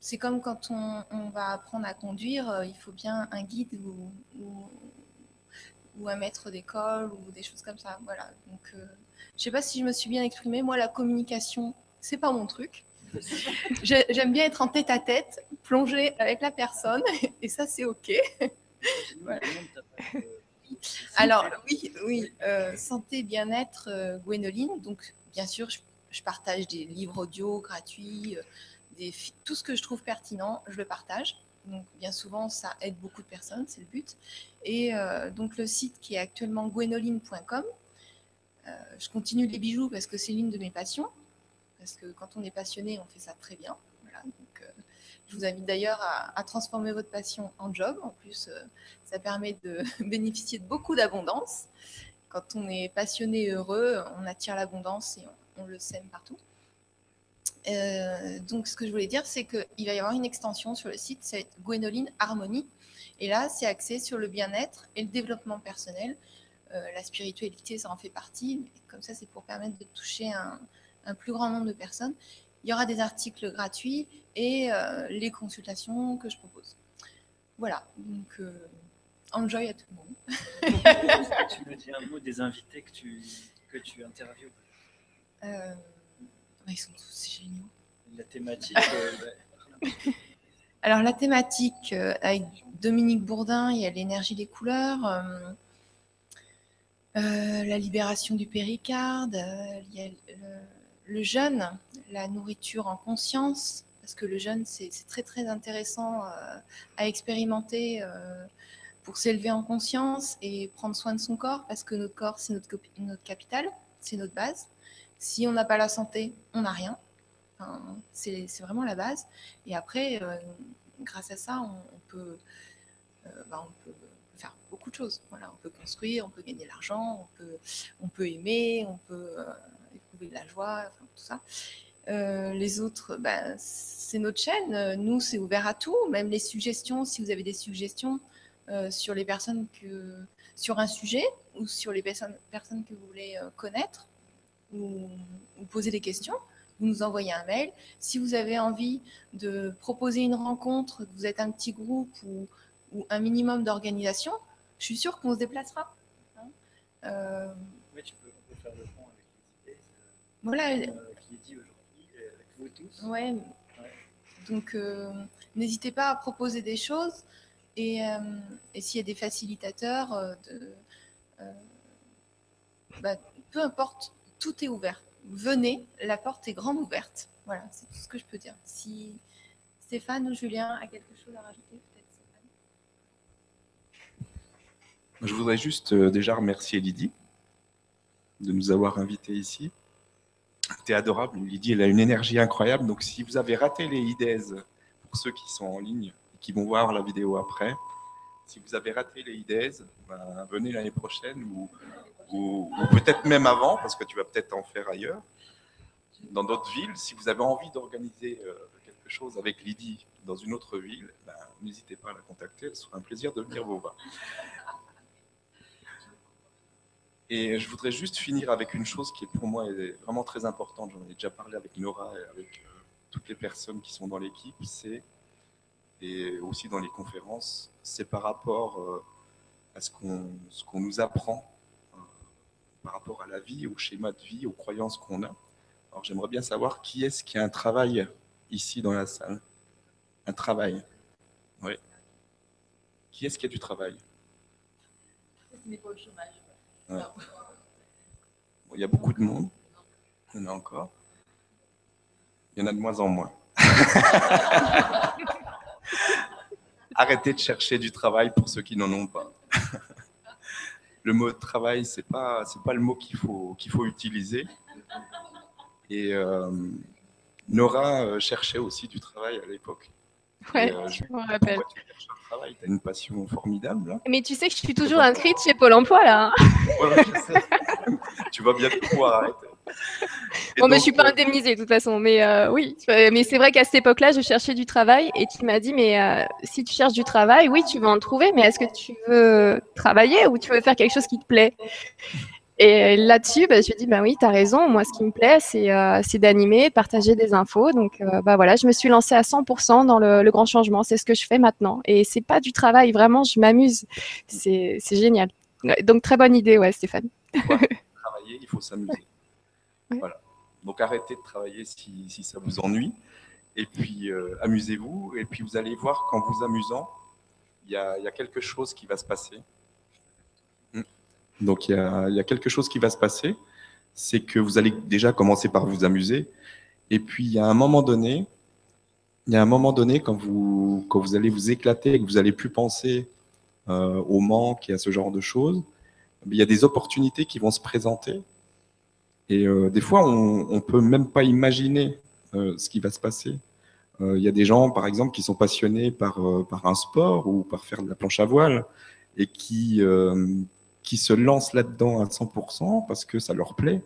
C'est comme quand on, on va apprendre à conduire, euh, il faut bien un guide ou, ou, ou un maître d'école ou des choses comme ça. Voilà. Donc, euh, je sais pas si je me suis bien exprimée. Moi, la communication, c'est pas mon truc. J'ai- J'aime bien être en tête à tête, plonger avec la personne, et ça, c'est OK. Voilà. Alors, oui, oui, euh, santé, bien-être, euh, Gwénoline. Donc, bien sûr, je, je partage des livres audio gratuits, euh, tout ce que je trouve pertinent, je le partage. Donc, bien souvent, ça aide beaucoup de personnes, c'est le but. Et euh, donc, le site qui est actuellement gwénoline.com. Euh, je continue les bijoux parce que c'est l'une de mes passions. Parce que quand on est passionné, on fait ça très bien. Voilà, donc, je vous invite d'ailleurs à, à transformer votre passion en job. En plus, ça permet de bénéficier de beaucoup d'abondance. Quand on est passionné et heureux, on attire l'abondance et on, le sème partout. Euh, donc, ce que je voulais dire, c'est qu'il va y avoir une extension sur le site, c'est Gwénoline Harmonie. Et là, c'est axé sur le bien-être et le développement personnel. Euh, la spiritualité, ça en fait partie. Comme ça, c'est pour permettre de toucher un, plus grand nombre de personnes. Il y aura des articles gratuits et euh, les consultations que je propose. Voilà, donc enjoy à tout le monde. Tu me dis un mot des invités que tu, que tu interviews? Euh, ils sont tous géniaux. La thématique euh, Alors la thématique euh, avec Dominique Bourdin, il y a l'énergie des couleurs, euh, la libération du péricarde, il y a le, le jeûne, la nourriture en conscience, parce que le jeûne c'est très très intéressant à expérimenter pour s'élever en conscience et prendre soin de son corps, parce que notre corps c'est notre, notre capital, c'est notre base. Si on n'a pas la santé, on n'a rien. C'est vraiment la base. Et après, euh, grâce à ça, on, on peut, euh, bah, on peut faire beaucoup de choses. Voilà, on peut construire, on peut gagner de l'argent, on peut, on peut aimer, on peut euh, éprouver de la joie, enfin, tout ça. Les autres, bah, c'est notre chaîne. Nous, c'est ouvert à tout, même les suggestions. Si vous avez des suggestions sur les personnes que, sur un sujet ou sur les personnes, que vous voulez connaître ou, ou poser des questions, vous nous envoyez un mail. Si vous avez envie de proposer une rencontre, que vous êtes un petit groupe ou, ou un minimum d'organisation, je suis sûre qu'on se déplacera. hein. Euh, ouais, tu peux, on peut faire le pont avec les idées euh, voilà. euh, qui est dit aujourd'hui euh, avec vous tous. Ouais. Donc, euh, n'hésitez pas à proposer des choses. Et, et s'il y a des facilitateurs, de, bah, peu importe, tout est ouvert. Venez, la porte est grande ouverte. Voilà, c'est tout ce que je peux dire. Si Stéphane ou Julien a quelque chose à rajouter, peut-être Stéphane. Je voudrais juste euh, déjà remercier Lydie de nous avoir invités ici. T'es adorable, Lydie, elle a une énergie incroyable. Donc si vous avez raté les IDES, pour ceux qui sont en ligne, et qui vont voir la vidéo après, si vous avez raté les IDES, ben, venez l'année prochaine ou, ou- peut-être même avant, parce que tu vas peut-être en faire ailleurs, dans d'autres villes. Si vous avez envie d'organiser euh, quelque chose avec Lydie dans une autre ville, ben, n'hésitez pas à la contacter, ce sera un plaisir de venir vous voir. Et je voudrais juste finir avec une chose qui est pour moi vraiment très importante. J'en ai déjà parlé avec Nora et avec euh, toutes les personnes qui sont dans l'équipe. C'est et aussi dans les conférences, c'est par rapport euh, à ce qu'on qu'on nous apprend, par rapport à la vie, au schéma de vie, aux croyances qu'on a. Alors j'aimerais bien savoir qui est-ce qui a un travail ici dans la salle. Un travail. Oui. Qui est-ce qui a du travail? N'est pas au chômage. Ouais. Bon, il y a beaucoup de monde. Il y en a encore. Il y en a de moins en moins. Arrêtez de chercher du travail pour ceux qui n'en ont pas. Le mot travail, c'est pas c'est pas le mot qu'il faut qu'il faut utiliser. Et euh, Nora euh, cherchait aussi du travail à l'époque. Ouais, euh, je me rappelle. Tu cherches un travail? T'as une passion formidable. Là. Mais tu sais que je suis toujours inscrite chez Pôle emploi là. hein. Ouais, je sais. tu vas bientôt pouvoir arrêter. Bon, mais je suis pas euh, indemnisée de toute façon. Mais euh, oui, Euh, mais c'est vrai qu'à cette époque-là, je cherchais du travail et tu m'as dit, mais euh, si tu cherches du travail, oui, tu vas en trouver, mais est-ce que tu veux travailler ou tu veux faire quelque chose qui te plaît? Et là-dessus, bah, je me dis, bah oui, tu as raison. Moi, ce qui me plaît, c'est euh, d'animer, de partager des infos. Donc, bah voilà, je me suis lancée à 100% dans le, le grand changement. C'est ce que je fais maintenant. Et c'est pas du travail, vraiment, je m'amuse. C'est génial. Ouais, Donc, très bonne idée, ouais, Stéphane. travailler, il faut s'amuser. Voilà. Donc arrêtez de travailler si, si ça vous ennuie. Et puis euh, amusez-vous. Et puis vous allez voir qu'en vous amusant, il y a, il y a quelque chose qui va se passer. Hmm. Donc il y, a, il y a quelque chose qui va se passer. C'est que vous allez déjà commencer par vous amuser. Et puis il y a un moment donné, il y a un moment donné quand vous, quand vous allez vous éclater et que vous allez plus penser euh, au manque et à ce genre de choses, il y a des opportunités qui vont se présenter. Et euh, des fois, on ne peut même pas imaginer euh, ce qui va se passer. Euh, Il y a des gens, par exemple, qui sont passionnés par, euh, un sport ou par faire de la planche à voile et qui, euh, qui se lancent là-dedans à 100% parce que ça leur plaît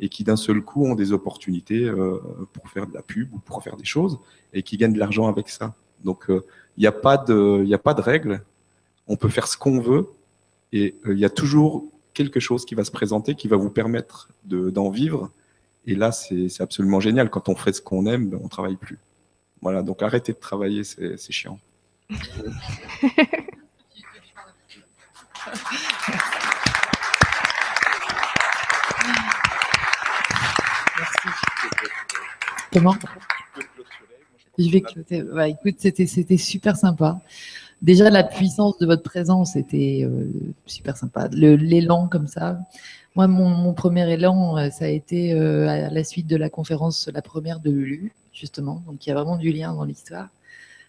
et qui d'un seul coup ont des opportunités euh, pour faire de la pub ou pour faire des choses et qui gagnent de l'argent avec ça. Donc, euh, il n'y a pas de, il a pas de règle. On peut faire ce qu'on veut et euh, il y a toujours quelque chose qui va se présenter qui va vous permettre de- d'en vivre. Et là, c'est absolument génial. Quand on fait ce qu'on aime, ben, on travaille plus. Voilà, donc arrêtez de travailler, c'est chiant. Comment? Je vais. Bah, écoute, c'était super sympa. Déjà, la puissance de votre présence était euh, super sympa. L'élan comme ça. Moi, mon, mon premier élan, euh, ça a été euh, à la suite de la conférence, la première de Lulu, justement. Donc, il y a vraiment du lien dans l'histoire.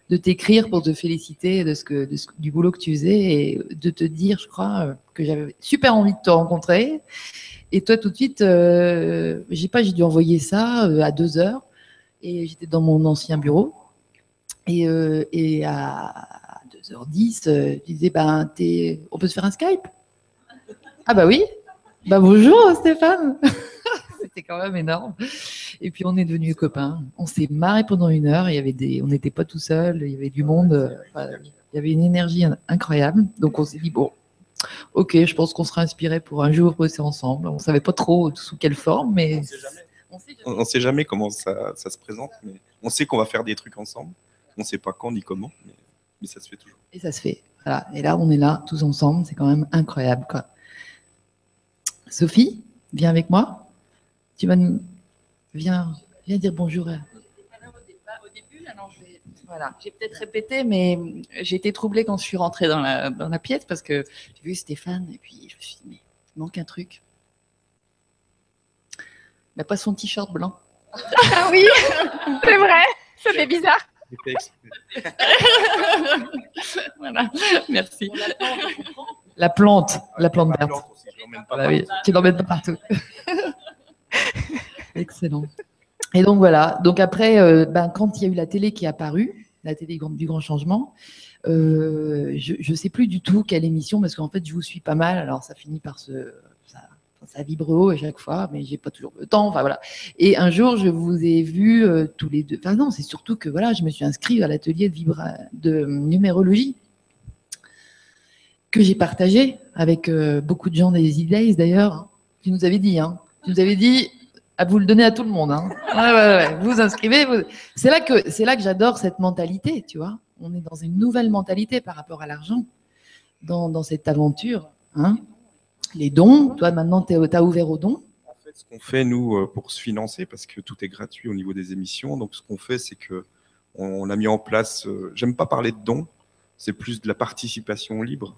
De t'écrire pour te féliciter de ce que, de ce- du boulot que tu faisais et de te dire, je crois, euh, que j'avais super envie de te rencontrer. Et toi, tout de suite, euh, je sais pas, j'ai dû envoyer ça euh, à deux heures. Et j'étais dans mon ancien bureau. Et, et à 2h10, euh, je disais, ben, t'es- on peut se faire un Skype? Ah bah oui Bah bonjour Stéphane C'était quand même énorme. Et puis on est devenus copains. On s'est marré pendant une heure. Il y avait des, on n'était pas tout seul. Il y avait du monde. euh, enfin, il y avait une énergie incroyable. Donc on s'est dit, bon, ok, je pense qu'on sera inspiré pour un jour bosser ensemble. On savait pas trop sous quelle forme, mais... On sait jamais. On ne sait jamais comment ça, ça se présente, mais on sait qu'on va faire des trucs ensemble. On ne sait pas quand ni comment, mais, mais ça se fait toujours. Et ça se fait. Voilà. Et là, on est là, tous ensemble. C'est quand même incroyable. Quoi. Sophie, viens avec moi. Tu vas nous. Viens, viens dire bonjour. à- au début, alors, je vais- voilà, j'ai peut-être répété, mais j'ai été troublée quand je suis rentrée dans la, dans la pièce parce que j'ai vu Stéphane et puis je me suis dit, mais il manque un truc. Il n'a pas son t-shirt blanc. Ah oui, c'est vrai. Ça fait bizarre. Voilà, merci. La plante, la plante verte. Bah oui, tu l'emmènes pas partout. Excellent. Et donc voilà. Donc après, euh, ben, quand il y a eu la télé qui est apparue, la télé du grand changement, euh, je ne sais plus du tout quelle émission parce qu'en fait je vous suis pas mal. Alors ça finit par se ça, vibre haut à chaque fois, mais j'ai pas toujours le temps. Enfin voilà. Et un jour je vous ai vu euh, tous les deux. Enfin non, c'est surtout que voilà, je me suis inscrite à l'atelier de, numérologie que j'ai partagé avec euh, beaucoup de gens des Days d'ailleurs. hein. Tu nous avais dit, hein. Tu nous avais dit à vous le donner à tout le monde. Hein. Vous inscrivez. vous- C'est là que c'est là que j'adore cette mentalité, tu vois. On est dans une nouvelle mentalité par rapport à l'argent, dans, dans cette aventure. Hein. Les dons, toi maintenant tu as ouvert aux dons. En fait, ce qu'on fait, nous, euh, pour se financer, parce que tout est gratuit au niveau des émissions, donc ce qu'on fait, c'est que on a mis en place, euh, j'aime pas parler de dons, c'est plus de la participation libre.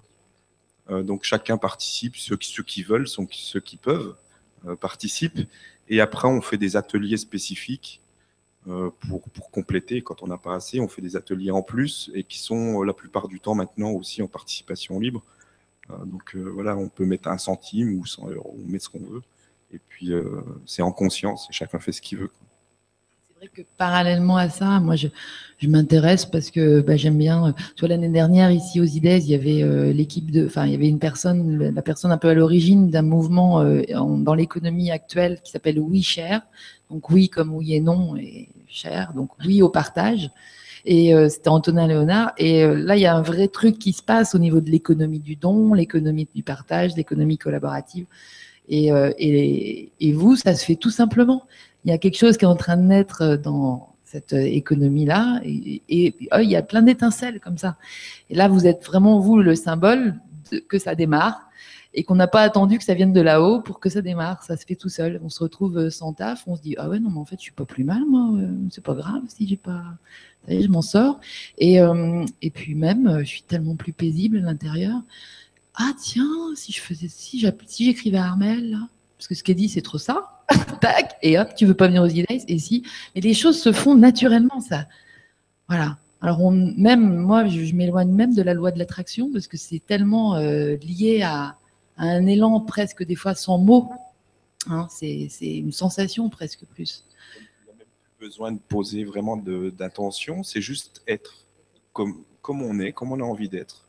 Euh, donc chacun participe, ceux qui, veulent, ceux qui peuvent euh, participent. Et après, on fait des ateliers spécifiques pour, compléter. Quand on n'a pas assez, on fait des ateliers en plus et qui sont la plupart du temps maintenant aussi en participation libre. Euh, donc euh, voilà, on peut mettre un centime ou 100 euros, on met ce qu'on veut. Et puis, euh, c'est en conscience, et chacun fait ce qu'il veut. C'est vrai que parallèlement à ça, moi, je, m'intéresse parce que bah, j'aime bien. euh, Tu l'année dernière, ici aux IDES, il y avait l'équipe de. Enfin, il y avait une personne, la personne un peu à l'origine d'un mouvement en- dans l'économie actuelle qui s'appelle Oui Cher. Donc, oui comme oui et non, et cher. Donc, oui au partage. Et euh, c'était Antonin Léonard. Et euh, là, il y a un vrai truc qui se passe au niveau de l'économie du don, l'économie du partage, l'économie collaborative. Et, euh, vous, ça se fait tout simplement. Il y a quelque chose qui est en train de naître euh, dans cette économie-là. Et, oh, il y a plein d'étincelles comme ça. Et là, vous êtes vraiment, vous, le symbole que ça démarre et qu'on n'a pas attendu que ça vienne de là-haut pour que ça démarre. Ça se fait tout seul. On se retrouve euh, sans taf. On se dit, ah ouais, non, mais en fait, je suis pas plus mal, moi. euh, C'est pas grave si j'ai pas. Ça y est, je m'en sors. Et, euh, et puis même, je suis tellement plus paisible à l'intérieur. Ah tiens, si je faisais, si j'écrivais à Armel, parce que ce qu'elle dit, c'est trop ça. Tac, et hop, tu veux pas venir aux idées, et si. Mais les choses se font naturellement, ça. Voilà. Alors, même moi, je, m'éloigne même de la loi de l'attraction parce que c'est tellement lié à un élan presque des fois sans mots. Hein, c'est une sensation presque plus. Il n'y a même plus besoin de poser vraiment d'intention, c'est juste être comme, on est, comme on a envie d'être,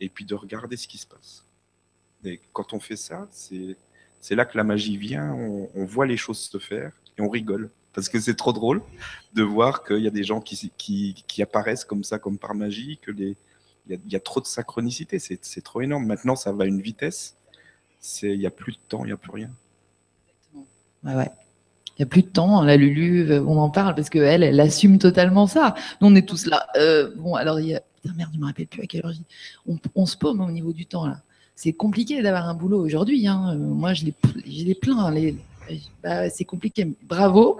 et puis de regarder ce qui se passe. Et quand on fait ça, c'est là que la magie vient, on, voit les choses se faire et on rigole. Parce que c'est trop drôle de voir qu'il y a des gens qui, apparaissent comme ça, comme par magie, il y, a, trop de synchronicité, c'est trop énorme. Maintenant, ça va à une vitesse, c'est- il n'y a plus de temps, il n'y a plus rien. Ouais, ouais. Il n'y a plus de temps, la Lulu, euh, on en parle parce qu'elle, elle assume totalement ça. Nous, on est tous là. Euh, bon, alors. Putain, merde, je me rappelle plus à quelle heure on, on se paume au niveau du temps, là. C'est compliqué d'avoir un boulot aujourd'hui. Hein. Euh, Moi, je l'ai je l'ai plein. hein, Les... bah, c'est compliqué. Bravo.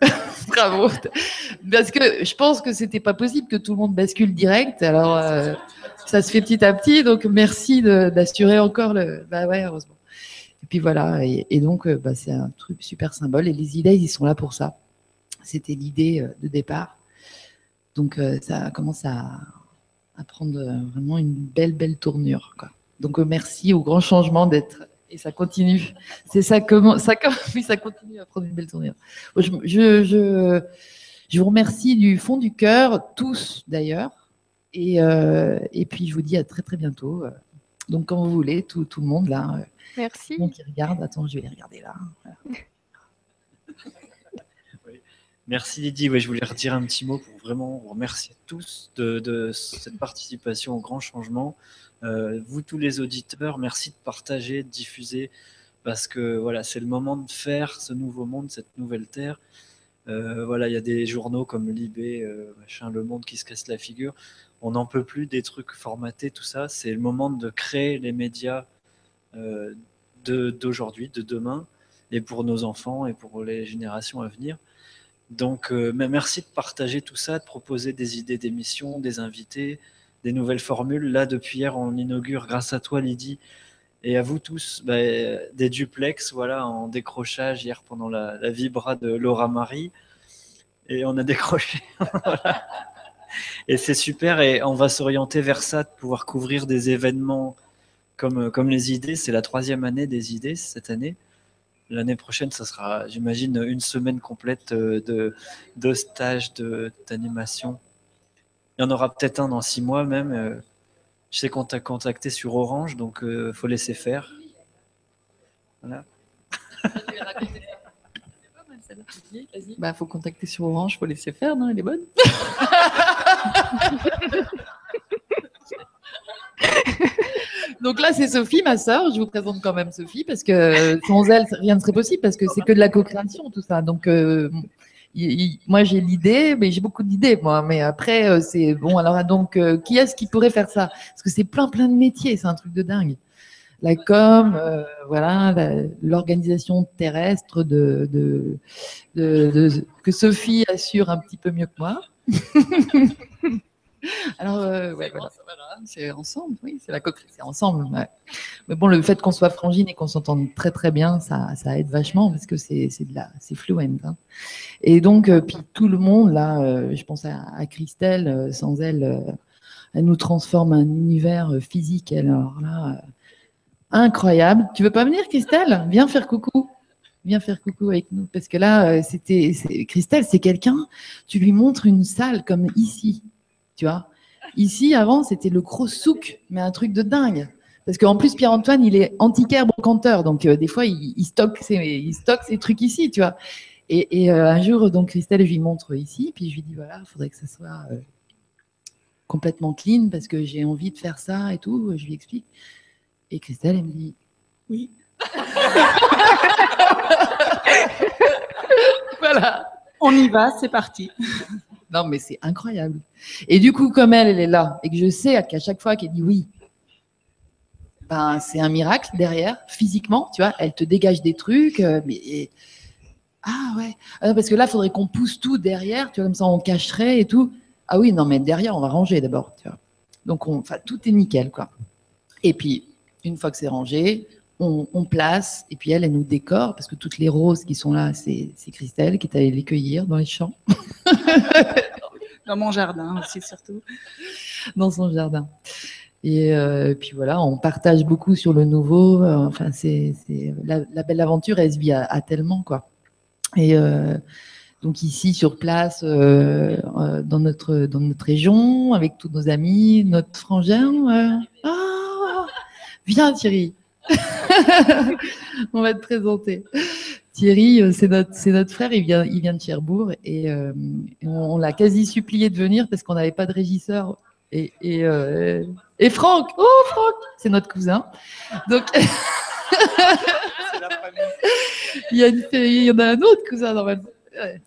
Bravo. Parce que je pense que c'était pas possible que tout le monde bascule direct. Alors, euh, ça se fait petit à petit. Donc, merci d'assurer encore le. Bah ouais, heureusement. Et puis voilà. Et, donc, euh, bah, c'est un truc super symbole. Et les idées, ils sont là pour ça. C'était l'idée euh, de départ. Donc, ça commence à, prendre vraiment une belle, belle tournure. Donc, merci au grand changement d'être. Et ça continue. C'est ça comment ça, com- oui, ça continue à prendre une belle tournure. Je, je, je, je vous remercie du fond du cœur, tous d'ailleurs. Et, euh, et puis, je vous dis à très, très bientôt. Donc, quand vous voulez, tout, tout le monde là. euh, Merci. monde qui regarde. Attends, je vais les regarder là. Merci Lydie. Je voulais redire un petit mot pour vraiment vous remercier tous de, cette participation au grand changement. Euh, vous tous les auditeurs, merci de partager, de diffuser, parce que voilà, c'est le moment de faire ce nouveau monde, cette nouvelle terre. Euh, voilà, il y a des journaux comme Libé, euh, machin, Le Monde qui se casse la figure. On n'en peut plus des trucs formatés, tout ça. C'est le moment de créer les médias d'aujourd'hui, de demain, et pour nos enfants et pour les générations à venir. Donc, euh, merci de partager tout ça, de proposer des idées d'émissions, des invités, des nouvelles formules. Là, depuis hier, on inaugure, grâce à toi, Lydie, et à vous tous, bah, des duplex, voilà, en décrochage hier pendant la, vibra de Laura Marie. Et on a décroché. Et c'est super, et on va s'orienter vers ça, de pouvoir couvrir des événements comme, comme les idées. C'est la troisième année des idées cette année. L'année prochaine, ça sera, j'imagine, une semaine complète euh, de, de stages de- d'animation. Il y en aura peut-être un dans six mois même. euh. Je sais qu'on t'a contacté sur Orange, donc il faut laisser faire. Voilà. Bah, faut contacter sur Orange, faut laisser faire, non Elle est bonne. Donc là, c'est Sophie, ma sœur. Je vous présente quand même Sophie parce que sans elle, rien ne serait possible parce que c'est que de la co-création, tout ça. Donc, euh, moi, j'ai l'idée, mais j'ai beaucoup d'idées, moi. Mais après, euh, c'est bon. Alors, donc, euh, qui est-ce qui pourrait faire ça? Parce que c'est plein, plein de métiers. C'est un truc de dingue. La com, voilà, l'organisation terrestre de- que Sophie assure un petit peu mieux que moi. Alors, euh, ouais, voilà. C'est ensemble, oui, c'est la Co- C'est ensemble. ouais. Mais bon, le fait qu'on soit frangine et qu'on s'entende très très bien, ça, ça aide vachement parce que c'est de la, c'est fluent. hein. Et donc, euh, puis tout le monde là, euh, je pense à, à Christelle, sans elle, elle nous transforme un univers physique. Alors là, incroyable. Tu veux pas venir, Christelle? Viens faire coucou. Viens faire coucou avec nous. Parce que là, c'était Christelle, c'est quelqu'un, tu lui montres une salle comme ici. Tu vois Ici, avant, c'était le gros souk, mais un truc de dingue. Parce qu'en plus, Pierre-Antoine, il est antiquaire brocanteur. Donc, euh, des fois, il, il stocke ses, il stocke ses trucs ici, tu vois. Et, et, euh, un jour, donc, Christelle, je lui montre ici. Puis je lui dis, voilà, il faudrait que ça soit euh, complètement clean parce que j'ai envie de faire ça et tout. Je lui explique. Et Christelle, elle me dit, oui. voilà. On y va, c'est parti. Non, mais c'est incroyable. Et du coup, comme elle, elle est là, et que je sais qu'à chaque fois qu'elle dit oui, ben, c'est un miracle derrière, physiquement, tu vois, elle te dégage des trucs, euh, mais. Ah ouais, Ah, parce que là, il faudrait qu'on pousse tout derrière, tu vois, comme ça, on cacherait et tout. Ah oui, non, mais derrière, on va ranger d'abord, tu vois. Donc, on, tout est nickel, quoi. Et puis, une fois que c'est rangé, on, on place, et puis elle, elle nous décore, parce que toutes les roses qui sont là, c'est Christelle qui est allée les cueillir dans les champs. Dans mon jardin aussi, surtout. dans son jardin. Et euh, puis voilà, on partage beaucoup sur le nouveau. euh, Enfin, c'est la, la belle aventure, elle se vit à, à tellement quoi. Et euh, donc ici sur place, euh, euh, dans notre dans notre région, avec tous nos amis, notre frangin. euh, ah, viens Thierry, on va te présenter. Thierry, euh, c'est notre, frère, il vient, il vient de Cherbourg et, euh, on, on l'a quasi supplié de venir parce qu'on n'avait pas de régisseur. Et, et, euh, et Franck, oh Franck, c'est notre cousin. Donc, il y, a une- il y en a un autre cousin normalement. Ouais.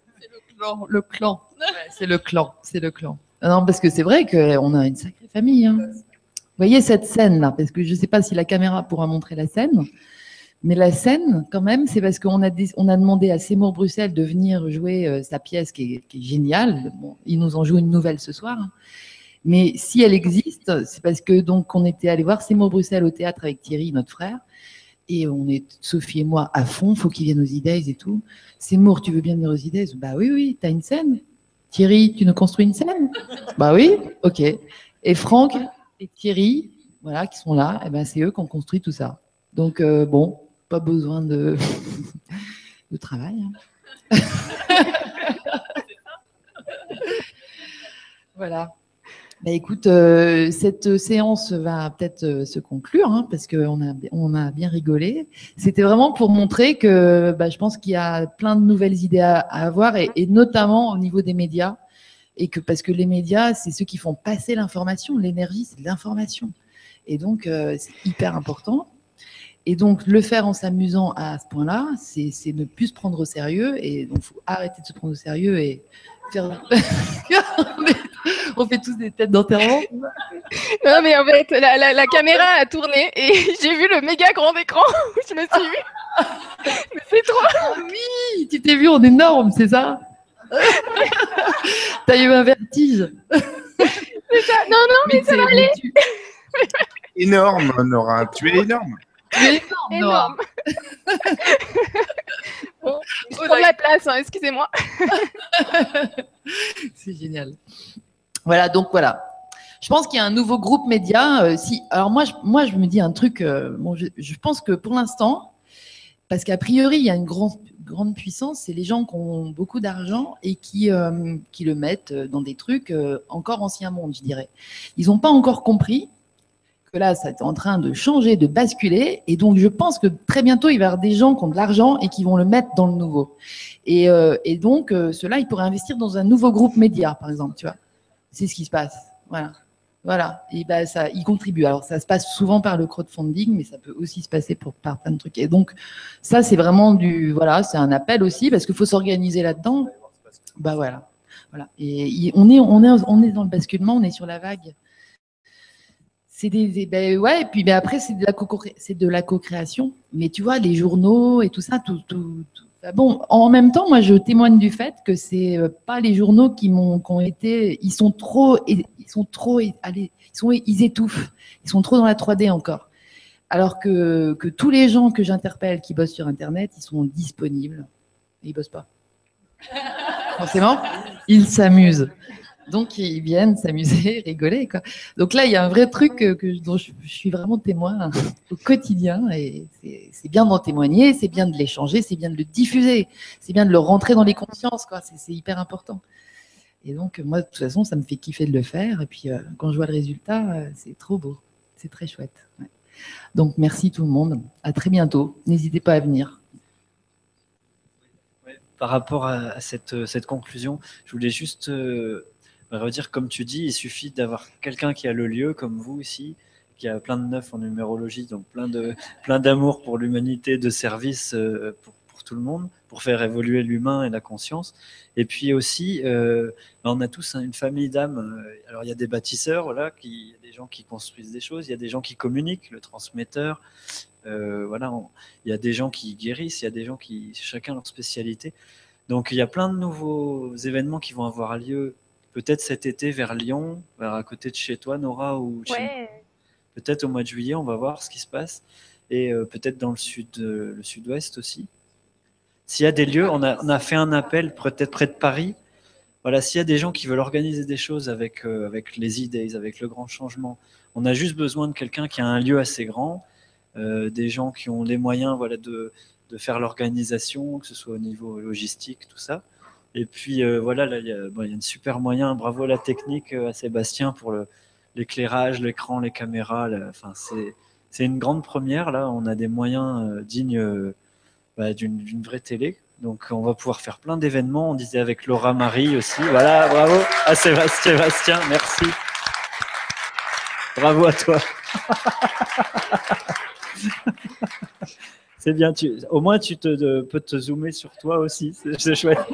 Clan, le clan. Ouais, c'est le clan, c'est le clan. Ah Non, parce que c'est vrai qu'on a une sacrée famille. hein. Voyez cette scène-là, parce que je ne sais pas si la caméra pourra montrer la scène, mais la scène, quand même, c'est parce qu'on a, on a demandé à Seymour Bruxelles de venir jouer euh, sa pièce qui est, géniale. Bon, il nous en joue une nouvelle ce soir. Mais si elle existe, c'est parce que donc on était allé voir Seymour Bruxelles au théâtre avec Thierry, notre frère, et on est Sophie et moi à fond. Faut qu'il vienne aux idées et tout. Seymour, tu veux bien venir aux idées? Bah oui, oui. T'as une scène Thierry, tu nous construis une scène? Bah oui, ok. Et Franck? Et Thierry, voilà, qui sont là, et ben c'est eux qui ont construit tout ça. Donc euh, bon, pas besoin de, travail. hein. voilà. Bah écoute, euh, cette séance va peut-être euh, se conclure hein, parce qu'on a, on a bien rigolé. C'était vraiment pour montrer que bah, je pense qu'il y a plein de nouvelles idées à, avoir et notamment au niveau des médias. Et que parce que les médias, c'est ceux qui font passer l'information. L'énergie, c'est de l'information. Et donc, euh, c'est hyper important. Et donc, le faire en s'amusant à ce point-là, c'est ne plus se prendre au sérieux. Et donc, il faut arrêter de se prendre au sérieux et faire. on, fait tous des têtes d'enterrement. Non, mais en fait, la, la- la caméra a tourné et j'ai vu le méga grand écran où je me suis vue. Mais c'est trop. Ah oui, tu t'es vu en énorme, c'est ça? T'as eu un vertige. C'est ça. Non, non, mais ça va aller. Tu, Énorme, Nora. Tu es énorme. tu es énorme. Énorme. bon, je prends la place, hein, excusez-moi. C'est génial. Voilà, donc voilà. Je pense qu'il y a un nouveau groupe média. euh, si, alors moi, je, moi, je me dis un truc. euh, bon, je, je pense que pour l'instant, parce qu'a priori, il y a une grande, grande puissance, c'est les gens qui ont beaucoup d'argent et qui, euh, qui le mettent dans des trucs euh, encore ancien monde, je dirais. Ils n'ont pas encore compris que là, ça est en train de changer, de basculer. Et donc, je pense que très bientôt, il va y avoir des gens qui ont de l'argent et qui vont le mettre dans le nouveau. Et, euh, et donc, euh, ceux-là, ils pourraient investir dans un nouveau groupe média, par exemple, tu vois. C'est ce qui se passe. Voilà. Voilà. Et ben, ça, ils contribuent. Alors, ça se passe souvent par le crowdfunding, mais ça peut aussi se passer pour, par plein de trucs. Et donc, ça, c'est vraiment du, voilà, c'est un appel aussi, parce qu'il faut s'organiser là-dedans. Bah voilà. Voilà. Et on est, on est, on est dans le basculement, on est sur la vague. C'est des, ben ouais, et puis ben après c'est de la co c'est de la co-création. Mais tu vois, les journaux et tout ça, tout, tout, tout- bon. En même temps, moi, je témoigne du fait que c'est euh, pas les journaux qui m'ont, qui ont été, ils sont trop, ils sont trop, allez, ils sont, ils étouffent, ils sont trop dans la 3D encore. Alors que, que tous les gens que j'interpelle qui bossent sur Internet, ils sont disponibles. Ils bossent pas. Forcément, ils s'amusent. Donc, ils viennent s'amuser, rigoler. Donc là, il y a un vrai truc que, dont je, suis vraiment témoin au quotidien. Et c'est bien d'en témoigner, c'est bien de l'échanger, c'est bien de le diffuser, c'est bien de le rentrer dans les consciences. C'est hyper important. Et donc, moi, de toute façon, ça me fait kiffer de le faire. Et puis, euh, quand je vois le résultat, euh, c'est trop beau. C'est très chouette. Donc, merci tout le monde. À très bientôt. N'hésitez pas à venir. Par rapport à, cette, cette, conclusion, je voulais juste euh, redire, comme tu dis, il suffit d'avoir quelqu'un qui a le lieu, comme vous ici, qui a plein de neuf en numérologie, donc plein de plein d'amour pour l'humanité, de service pour, pour tout le monde pour faire évoluer l'humain et la conscience. Et puis aussi, euh, ben, on a tous une famille d'âmes. Euh, alors il y a des bâtisseurs, voilà, qui, il y a des gens qui construisent des choses, il y a des gens qui communiquent, le transmetteur. Euh, voilà, il y a des gens qui guérissent, il y a des gens qui, chacun leur spécialité. Donc il y a plein de nouveaux événements qui vont avoir lieu, peut-être cet été vers Lyon, vers à côté de chez toi, Nora, ou peut-être au mois de juillet, on va voir ce qui se passe, et peut-être dans le sud, le sud-ouest aussi. S'il y a des lieux, on a, fait un appel peut-être près de Paris. Voilà, s'il y a des gens qui veulent organiser des choses avec, euh, avec les idées, avec le grand changement, on a juste besoin de quelqu'un qui a un lieu assez grand, euh, des gens qui ont les moyens voilà, de, de faire l'organisation, que ce soit au niveau logistique, tout ça. Et puis euh, voilà, là, il y, a, un super moyen. Bravo à la technique, à Sébastien pour l'éclairage, l'écran, les caméras. enfin, c'est une grande première. Là, on a des moyens dignes bah, d'une vraie télé. Donc on va pouvoir faire plein d'événements. On disait avec Laura Marie aussi. Voilà, bravo à Sébastien, merci. Bravo à toi. C'est bien, tu, au moins tu te, peux te zoomer sur toi aussi, c'est chouette.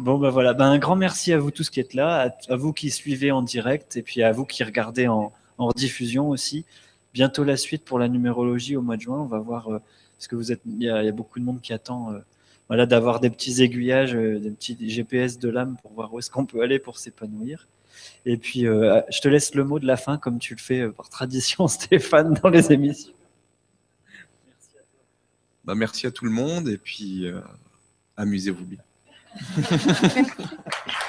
Bon, ben voilà, ben, un grand merci à vous tous qui êtes là, à, vous qui suivez en direct et puis à vous qui regardez en, en rediffusion aussi bientôt la suite pour la numérologie au mois de juin. On va voir euh, ce que vous êtes. Il y, a, beaucoup de monde qui attend. Euh, voilà, d'avoir des petits aiguillages, euh, des petits GPS de l'âme pour voir où est-ce qu'on peut aller pour s'épanouir. Et puis, je te laisse le mot de la fin, comme tu le fais par tradition, Stéphane, dans les émissions. Merci à, toi. Bah, merci à tout le monde et puis amusez-vous bien.